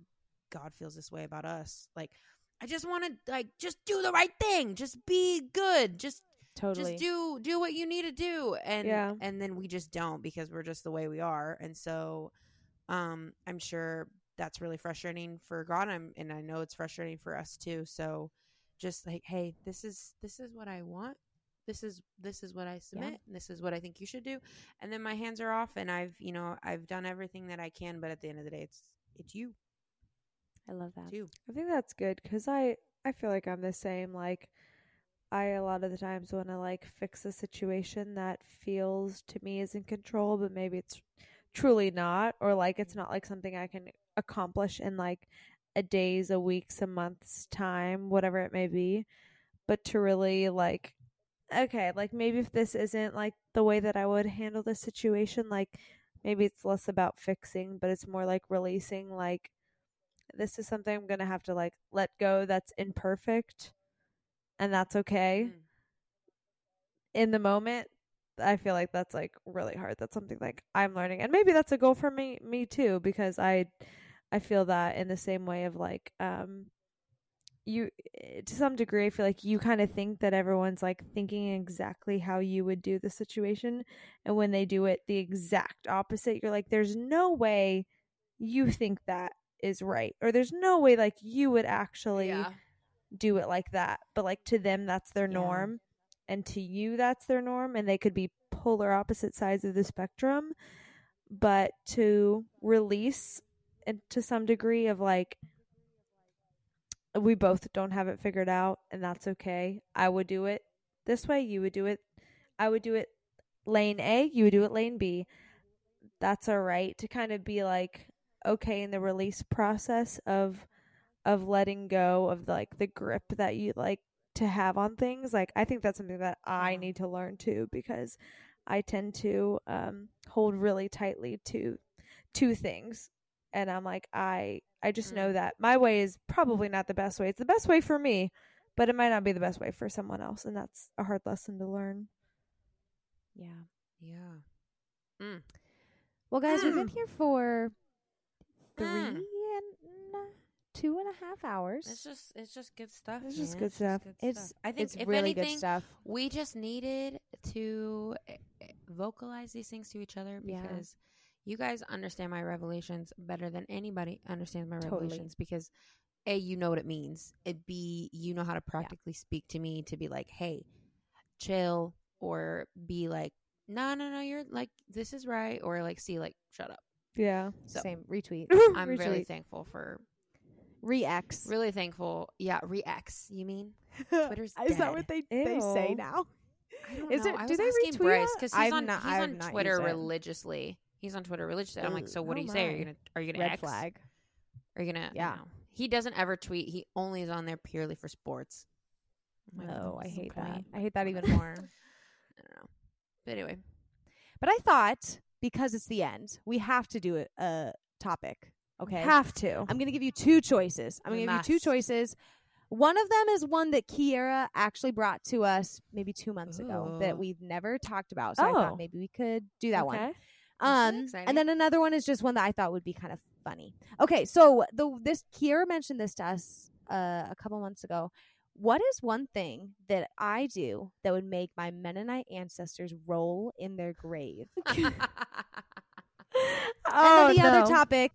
God feels this way about us. Like I just want to like just do the right thing. Just be good. Just totally. just do do what you need to do and Yeah. and then we just don't because we're just the way we are and so um i'm sure that's really frustrating for god I'm, and i know it's frustrating for us too so just like hey this is this is what i want this is this is what i submit and this is what i think you should do and then my hands are off and i've you know i've done everything that i can but at the end of the day it's it's you I love that. it's you I think that's good because I I feel like I'm the same. Like I a lot of the times want to like fix a situation that feels to me is in control, but maybe it's truly not, or like it's not like something I can accomplish in like a days, a weeks, a month's time, whatever it may be. But to really like, okay, like maybe if this isn't like the way that I would handle this situation, like maybe it's less about fixing, but it's more like releasing, like this is something I'm gonna have to like let go that's imperfect and that's okay. Mm. In the moment, I feel like that's like really hard. That's something like I'm learning. And maybe that's a goal for me me too, because I I feel that in the same way of like um you eh, to some degree I feel like you kind of think that everyone's like thinking exactly how you would do the situation and when they do it the exact opposite you're like there's no way you think that is right or there's no way like you would actually do it like that but like to them that's their Yeah. norm and to you that's their norm and they could be polar opposite sides of the spectrum but to release and to some degree of like we both don't have it figured out and that's okay. I would do it this way you would do it i would do it lane a you would do it lane b. That's all right to kind of be like okay in the release process of of letting go of like the grip that you like to have on things. Like I think that's something that I need to learn too because I tend to um hold really tightly to two things. And I'm like I I just know Mm. that my way is probably not the best way. It's the best way for me, but it might not be the best way for someone else and that's a hard lesson to learn. Yeah. Yeah. Mm. Well, guys, we've been Mm. here for three Mm. and two and a half hours. It's just it's just good stuff. It's just man. good stuff. It's I think it's if really anything, good stuff. we just needed to eh, eh, vocalize these things to each other Yeah. because you guys understand my revelations better than anybody understands my Totally. revelations because a you know what it means it b you know how to practically speak to me to be like hey chill or be like no no no you're like this is right or like see like shut up Yeah. so Same retweet. i'm really thankful for Re-X. really thankful yeah re-x you mean Twitter's Is that what they they say now? I don't Is know. it- I do was they asking retweet Bryce because he's I've on not- he's I on not Twitter used it. religiously. He's on Twitter religiously. I'm like, so what oh do Oh you say? Are you gonna are you gonna Red X? flag. Are you gonna Yeah. He doesn't ever tweet. He only is on there purely for sports. I'm like, Oh, I what's the hate that. point? I hate that even more. I don't know. But anyway, but I thought because it's the end, we have to do a, a topic. Okay. Have to. I'm going to give you two choices. I'm going to give you two choices. One of them is one that Kiara actually brought to us maybe two months ago that we've never talked about. So I Oh. thought maybe we could do that one. Um, and then another one is just one that I thought would be kind of funny. Okay, so the this Kiara mentioned this to us uh, a couple months ago. What is one thing that I do that would make my Mennonite ancestors roll in their grave? Oh, and then the no. other topic,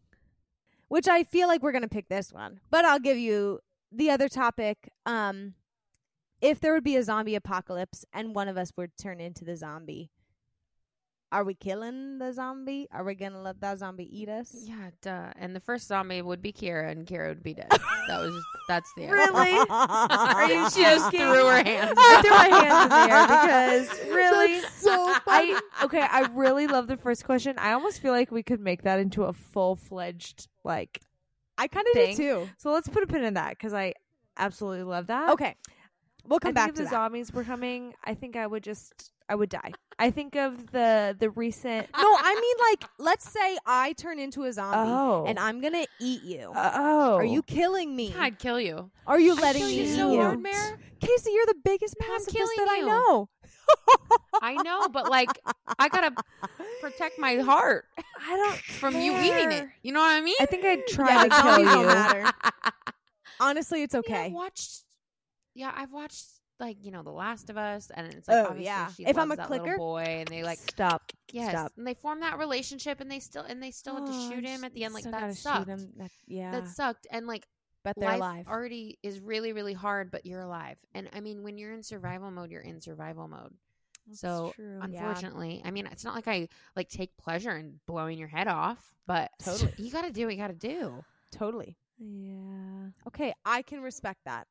which I feel like we're gonna pick this one, but I'll give you the other topic. Um, if there would be a zombie apocalypse and one of us would turn into the zombie, are we killing the zombie? Are we gonna let that zombie eat us? yeah, duh. And the first zombie would be Kiara, and Kiara would be dead. that was just, that's the answer. Really? Are you She just joking? threw her hands. I threw my hands in the air because really, That's so funny. I okay. I really love the first question. I almost feel like we could make that into a full fledged like. I kind of do too. So let's put a pin in that because I absolutely love that. Okay, we'll I come think back if to the that. zombies were coming, I think I would just I would die. I think of the the recent. no, I mean like, let's say I turn into a zombie Oh. and I'm gonna eat you. Oh, Are you killing me? I'd kill you. Are you I'd letting kill me you eat so you? hard, Mere. Casey, you're the biggest Man, I'm pacifist killing that I you. know. I know, but like, I gotta protect my heart I don't from you eating it. care. You know what I mean? I think I'd try Yeah, to kill don't you. matter. Honestly, it's Yeah, okay. I've watched. Yeah, I've watched like you know The Last of Us, and it's like Oh, obviously yeah. she If I'm loves a that clicker- little boy, and they like stop. yes, Stop. and they form that relationship, and they still and they still have to Oh, shoot him at the end. Like still that gotta shoot sucked. him. That- yeah, That sucked, and like but they're life alive. already is really really hard, but you're alive. And I mean, when you're in survival mode, you're in survival mode. so true. unfortunately, I mean, it's not like I like take pleasure in blowing your head off, but Totally. you got to do what you got to do. totally. Yeah. Okay, I can respect that.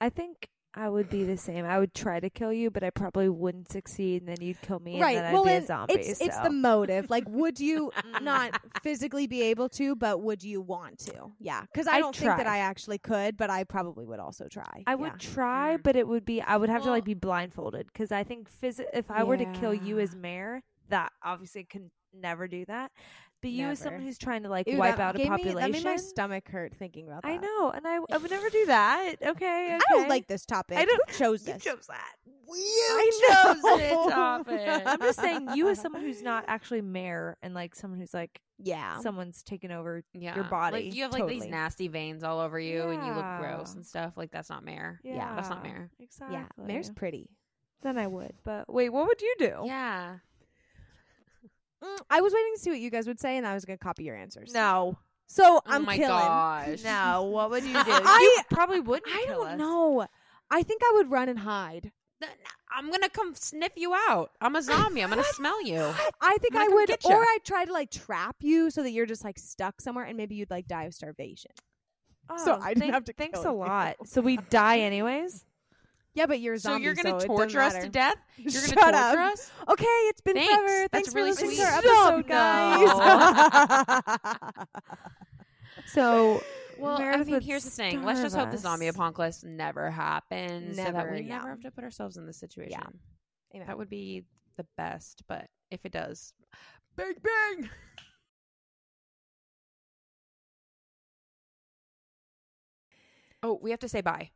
I think I would be the same. I would try to kill you, but I probably wouldn't succeed, and then you'd kill me, right. and then I'd well, be a zombie. it's it's the motive. Like, would you not physically be able to, but would you want to? Yeah, because I I'd don't think that. I actually could, but I probably would also try. I would try, Mm. but it would be I would have to like be blindfolded because I think phys- if I were to kill you as Mere, that obviously can never do that. But you as someone who's trying to like Ew, wipe out a gave me- population, that made my stomach hurt thinking about that. I know, and I, I would never do that. Okay, okay. I don't like this topic. I don't- Who chose You this? chose that. I chose it, topic. I'm just saying, you as someone who's not actually Mere and like someone who's like Yeah. someone's taken over. yeah. your body, Like you have like these nasty veins all over you, and you look gross and stuff. Like that's not Mere. Yeah, that's not Mere. Exactly. yeah. Mere's pretty. Then I would. But wait, what would you do? Yeah. Mm, I was waiting to see what you guys would say, and I was going to copy your answers. No. So Oh I'm my killing. gosh. No. What would you do? I- you probably wouldn't. I kill don't us. know. I think I would run and hide. I'm gonna come sniff you out. I'm a zombie. I'm gonna smell you. I think I'm I gonna come would, or I'd try to like trap you so that you're just like stuck somewhere, and maybe you'd like die of starvation. So Oh, I didn't thank- have to Thanks kill a you. lot. So we die anyways. Yeah, but you're a So you're gonna so torture us matter. to death? You're gonna Shut torture up. us? Okay, it's been Thanks. forever. That's Thanks for really listening to our sweet. episode, guys. So Well, I Meredith would here's the thing. Let's just hope the zombie apocalypse never happens, so that we yeah. never have to put ourselves in this situation. Amen. That would be the best. But if it does, bang bang. Oh, we have to say bye.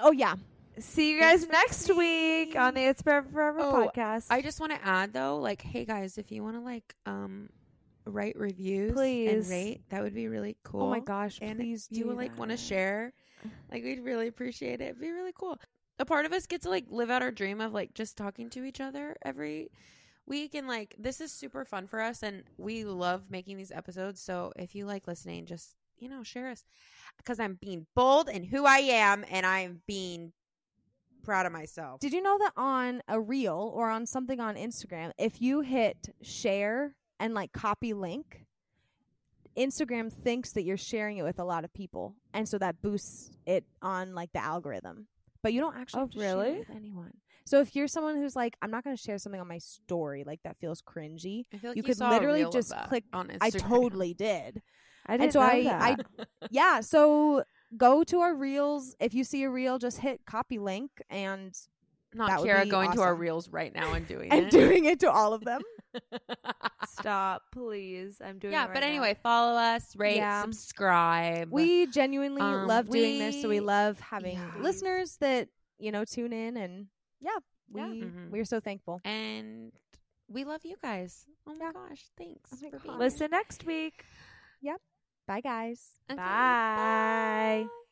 Oh yeah. See you guys next week on the It's Forever Forever Oh, podcast. I just want to add though, like, hey guys, if you want to like um write reviews Please. and rate, that would be really cool. Oh my gosh, and please if you do like want to share, like we'd really appreciate it. It'd be really cool. A part of us get to like live out our dream of like just talking to each other every week and like this is super fun for us and we love making these episodes. So if you like listening, just you know, share us because I'm being bold and who I am and I'm being proud of myself. Did you know that on a reel or on something on Instagram, if you hit share and like copy link, Instagram thinks that you're sharing it with a lot of people, and so that boosts it on like the algorithm. But you don't actually Oh, have share really? with anyone. So if you're someone who's like, I'm not going to share something on my story, like that feels cringy. I feel like You you, could saw a literally reel just click- on Instagram. I totally did. I didn't so know I- that. Yeah. So go to our reels. If you see a reel, just hit copy link and Not That would Kiara be going to our reels right now and doing and it. doing it to all of them. Stop, please. I'm doing. yeah, it right but now. anyway, follow us, rate, Yeah. subscribe. We genuinely Um, love doing this, so we we- love having yeah. listeners that you know tune in, and yeah, we Yeah. Mhm. we're so thankful. and we love you guys. Oh my Yeah. gosh, thanks Oh my for gosh. being listen next week. Bye, guys. Okay, Bye. bye.